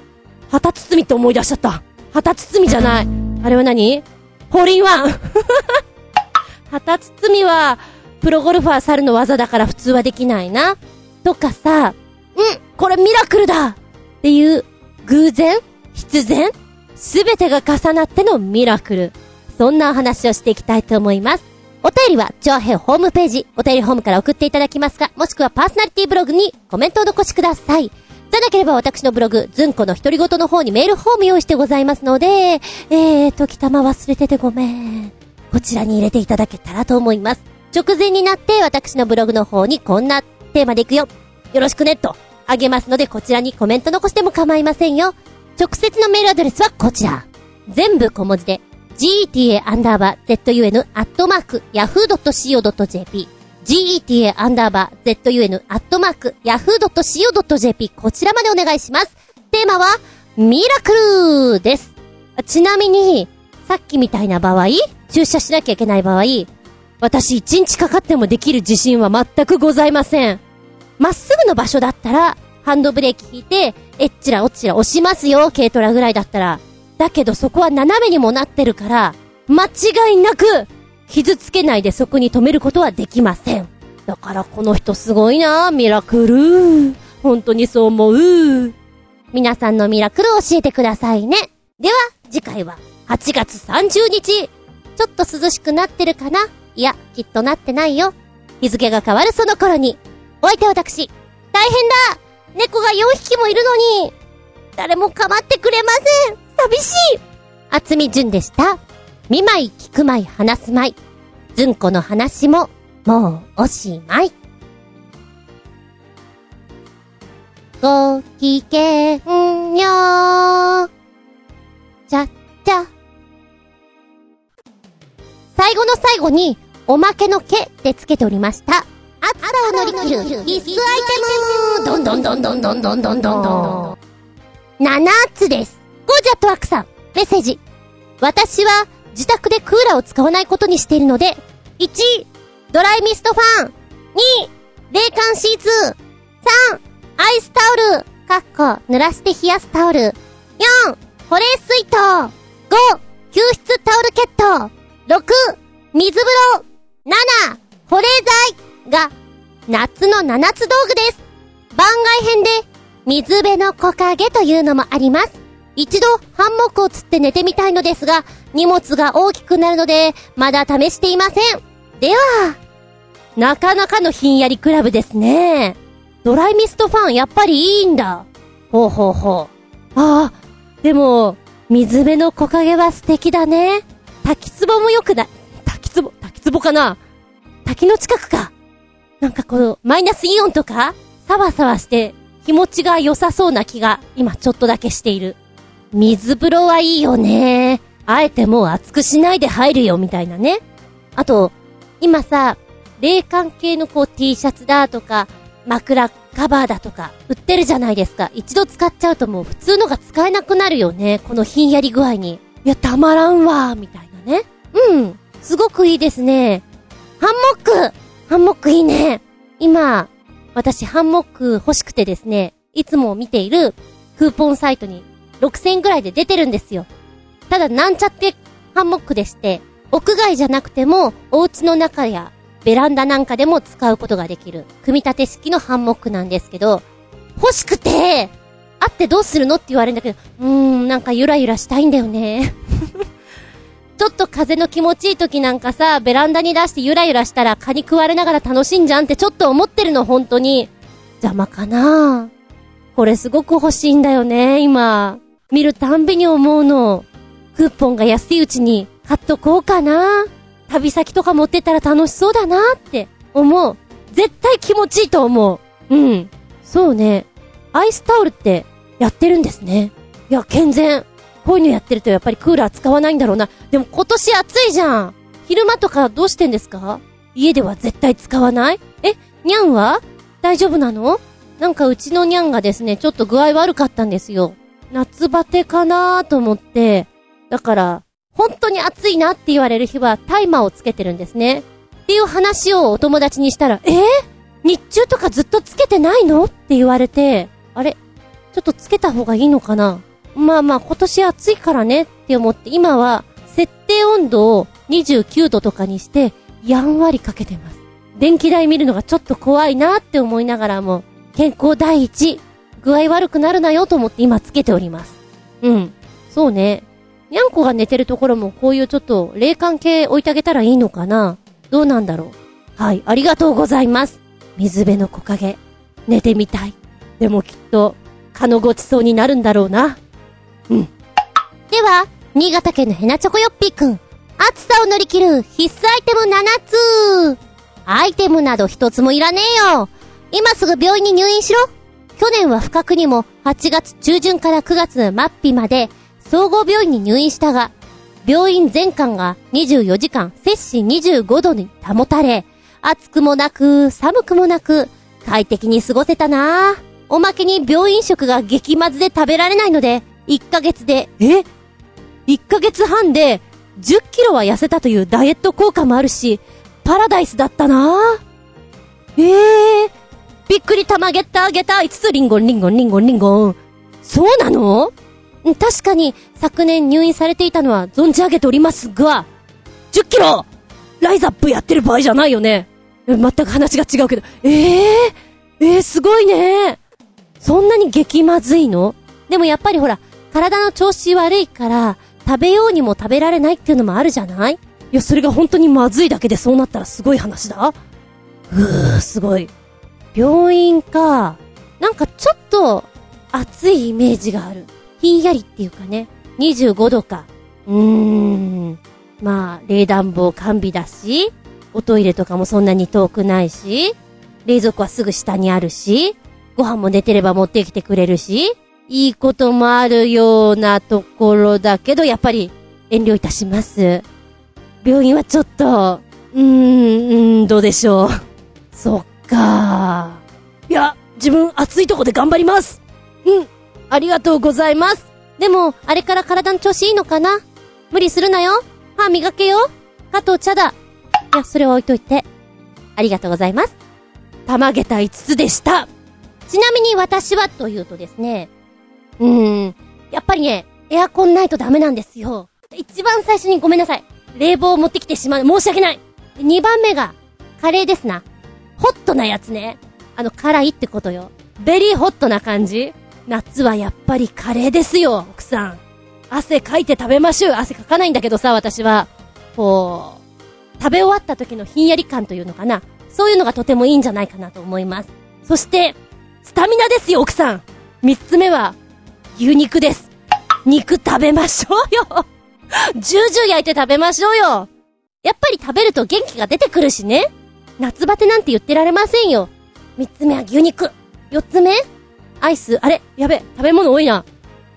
旗包みって思い出しちゃった。旗包みじゃない。あれは何？ホールインワン 旗包みは、プロゴルファー猿の技だから普通はできないな。とかさ、うんこれミラクルだっていう偶然必然すべてが重なってのミラクル。そんなお話をしていきたいと思います。お便りは、チョアヘホームページ、お便りホームから送っていただきますか、もしくはパーソナリティブログにコメントを残しください。じゃなければ私のブログ、ズンコの独り言の方にメールフォーム用意してございますので、えー、時たま忘れててごめん。こちらに入れていただけたらと思います。直前になって私のブログの方にこんなテーマでいくよ。よろしくね、と、あげますのでこちらにコメント残しても構いませんよ。直接のメールアドレスはこちら。全部小文字で、geta アンダーバー zun アットマーク yahoo.co.jp geta アンダーバー zun アットマーク yahoo.co.jp こちらまでお願いします。テーマは、ミラクルです。ちなみに、さっきみたいな場合、駐車しなきゃいけない場合、私一日かかってもできる自信は全くございません。まっすぐの場所だったら、ハンドブレーキ引いて、えっちらおっちら押しますよ、軽トラぐらいだったら。だけどそこは斜めにもなってるから、間違いなく、傷つけないでそこに止めることはできません。だからこの人すごいなミラクル。本当にそう思う。皆さんのミラクル教えてくださいね。では、次回は8月30日。ちょっと涼しくなってるかな？いや、きっとなってないよ。日付が変わるその頃に、お相手は私、大変だ猫が4匹もいるのに誰も構ってくれません寂しい厚み純でした。見舞い、聞く舞い、話す舞い。ずんこの話も、もうおしまい。ごきげんよう。ちゃっちゃ。最後の最後に、おまけの毛でつけておりました。暑さを乗り切る必須アイテムどんどんどんどんどんどんどんどんどん。7つです。ゴージャットワークさん、メッセージ。私は自宅でクーラーを使わないことにしているので、1、ドライミストファン。2、冷感シーツ。3、アイスタオル。かっこ、濡らして冷やすタオル。4、保冷水筒。5、吸湿タオルケット。6、水風呂。7、保冷剤が、夏の7つ道具です。番外編で、水辺の木陰というのもあります。一度、ハンモックを釣って寝てみたいのですが、荷物が大きくなるので、まだ試していません。では、なかなかのひんやりクラブですね。ドライミストファン、やっぱりいいんだ。ほうほうほう。ああ、でも、水辺の木陰は素敵だね。滝壺も良くない。滝壺、滝壺かな滝の近くか。なんかこの、マイナスイオンとか、サワサワして、気持ちが良さそうな気が、今ちょっとだけしている。水風呂はいいよね。あえてもう熱くしないで入るよ、みたいなね。あと、今さ、冷感系のこう T シャツだとか、枕カバーだとか、売ってるじゃないですか。一度使っちゃうともう普通のが使えなくなるよね。このひんやり具合に。いや、たまらんわ、みたいなね。うん。すごくいいですね。ハンモックハンモックいいね。今、私ハンモック欲しくてですね、いつも見ているクーポンサイトに6000円ぐらいで出てるんですよ。ただなんちゃってハンモックでして、屋外じゃなくてもお家の中やベランダなんかでも使うことができる組み立て式のハンモックなんですけど、欲しくて、あってどうするのって言われるんだけど、うーん、なんかゆらゆらしたいんだよね。ちょっと風の気持ちいい時なんかさ、ベランダに出してゆらゆらしたら蚊に食われながら楽しんじゃんってちょっと思ってるの、本当に。邪魔かなこれすごく欲しいんだよね、今。見るたんびに思うの。クーポンが安いうちに買っとこうかな。旅先とか持ってたら楽しそうだなって思う。絶対気持ちいいと思う。うん。そうね。アイスタオルってやってるんですね。いや、健全。こういうのやってるとやっぱりクーラー使わないんだろうな。でも今年暑いじゃん。昼間とかどうしてんですか？家では絶対使わない？え、にゃんは？大丈夫なの？なんかうちのにゃんがですね、ちょっと具合悪かったんですよ。夏バテかなーと思って、だから、本当に暑いなって言われる日はタイマーをつけてるんですね。っていう話をお友達にしたら、え？ー、日中とかずっとつけてないの？って言われて、あれ？ちょっとつけた方がいいのかな？まあまあ今年暑いからねって思って今は設定温度を29度とかにしてやんわりかけてます。電気代見るのがちょっと怖いなって思いながらも健康第一具合悪くなるなよと思って今つけております。うん。そうね。にゃんこが寝てるところもこういうちょっと冷感系置いてあげたらいいのかなどうなんだろうはい、ありがとうございます。水辺の木陰、寝てみたい。でもきっと、蚊のごちそうになるんだろうな。うん。では、新潟県のヘナチョコヨッピーくん。暑さを乗り切る必須アイテム7つ。アイテムなど一つもいらねえよ。今すぐ病院に入院しろ。去年は不覚にも8月中旬から9月末日まで総合病院に入院したが、病院全館が24時間摂氏25度に保たれ、暑くもなく寒くもなく快適に過ごせたな。おまけに病院食が激まずで食べられないので、1ヶ月で、え ?1 ヶ月半で10キロは痩せたというダイエット効果もあるし、パラダイスだったなぁ。ええー、びっくり玉ゲッターゲター5つリンゴンリンゴンリンゴンリンゴン。そうなの？うん確かに昨年入院されていたのは存じ上げておりますが、10キロライザップやってる場合じゃないよね。え全く話が違うけど。ええー、えー、すごいね。そんなに激まずいの？でもやっぱりほら、体の調子悪いから、食べようにも食べられないっていうのもあるじゃない？いや、それが本当にまずいだけでそうなったらすごい話だ。うー、すごい。病院か。なんかちょっと、暑いイメージがある。ひんやりっていうかね。25度か。うーん。まあ、冷暖房完備だし、おトイレとかもそんなに遠くないし、冷蔵庫はすぐ下にあるし、ご飯も寝てれば持ってきてくれるし、いいこともあるようなところだけど、やっぱり遠慮いたします。病院はちょっと、うーん、どうでしょう。そっかいや、自分暑いとこで頑張りますうん、ありがとうございますでも、あれから体の調子いいのかな？無理するなよ。歯磨けよ。加藤茶だ。いや、それは置いといて。ありがとうございます。玉下駄5つでしたちなみに私はというとですね、うーん、やっぱりね、エアコンないとダメなんですよ。一番最初にごめんなさい。冷房を持ってきてしまう。申し訳ない。二番目が、カレーですな。ホットなやつね。あの、辛いってことよ。ベリーホットな感じ夏はやっぱりカレーですよ、奥さん。汗かいて食べましょう汗かかないんだけどさ、私は。こう、食べ終わった時のひんやり感というのかな。そういうのがとてもいいんじゃないかなと思います。そして、スタミナですよ、奥さん。三つ目は、牛肉です。肉食べましょうよ。ジュージュー焼いて食べましょうよ。やっぱり食べると元気が出てくるしね。夏バテなんて言ってられませんよ。三つ目は牛肉。四つ目？アイス、あれ？やべ、食べ物多いな。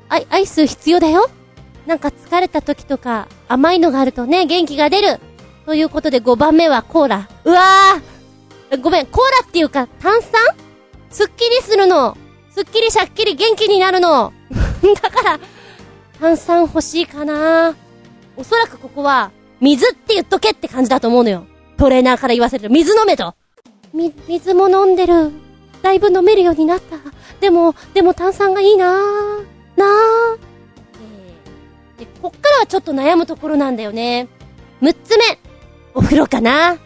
アイ、アイス必要だよ。なんか疲れた時とか、甘いのがあるとね、元気が出る。ということで5番目はコーラ。うわーごめん、コーラっていうか炭酸？すっきりするの。すっきりしゃっきり元気になるの。だから、炭酸欲しいかなおそらくここは、水って言っとけって感じだと思うのよ。トレーナーから言わせると、水飲めと。み、水も飲んでる。だいぶ飲めるようになった。でも、でも炭酸がいいなぁ。なぁ。えー、で、こっからはちょっと悩むところなんだよね。6つ目。お風呂かな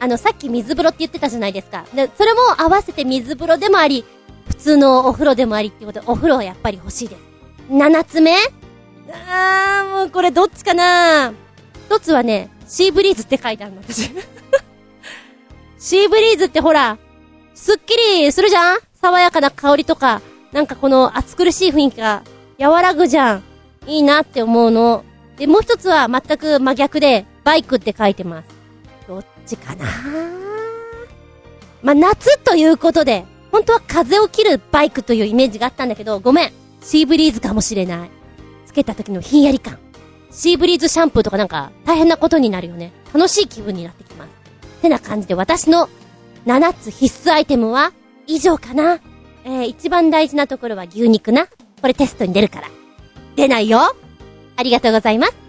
あの、さっき水風呂って言ってたじゃないですか。で、それも合わせて水風呂でもあり、普通のお風呂でもありってことで、お風呂はやっぱり欲しいです。7つ目？あー、もうこれどっちかな？一つはね、シーブリーズって書いてあるの、私。シーブリーズってほら、すっきりするじゃん？爽やかな香りとか、なんかこの暑苦しい雰囲気が和らぐじゃん。いいなって思うの。で、もう一つは全く真逆で、バイクって書いてます。どっちかな？まあ、夏ということで、本当は風を切るバイクというイメージがあったんだけど、ごめん。シーブリーズかもしれない。つけた時のひんやり感。シーブリーズシャンプーとかなんか大変なことになるよね。楽しい気分になってきます。てな感じで私の7つ必須アイテムは以上かな。えー、一番大事なところは牛肉な。これテストに出るから。出ないよありがとうございます。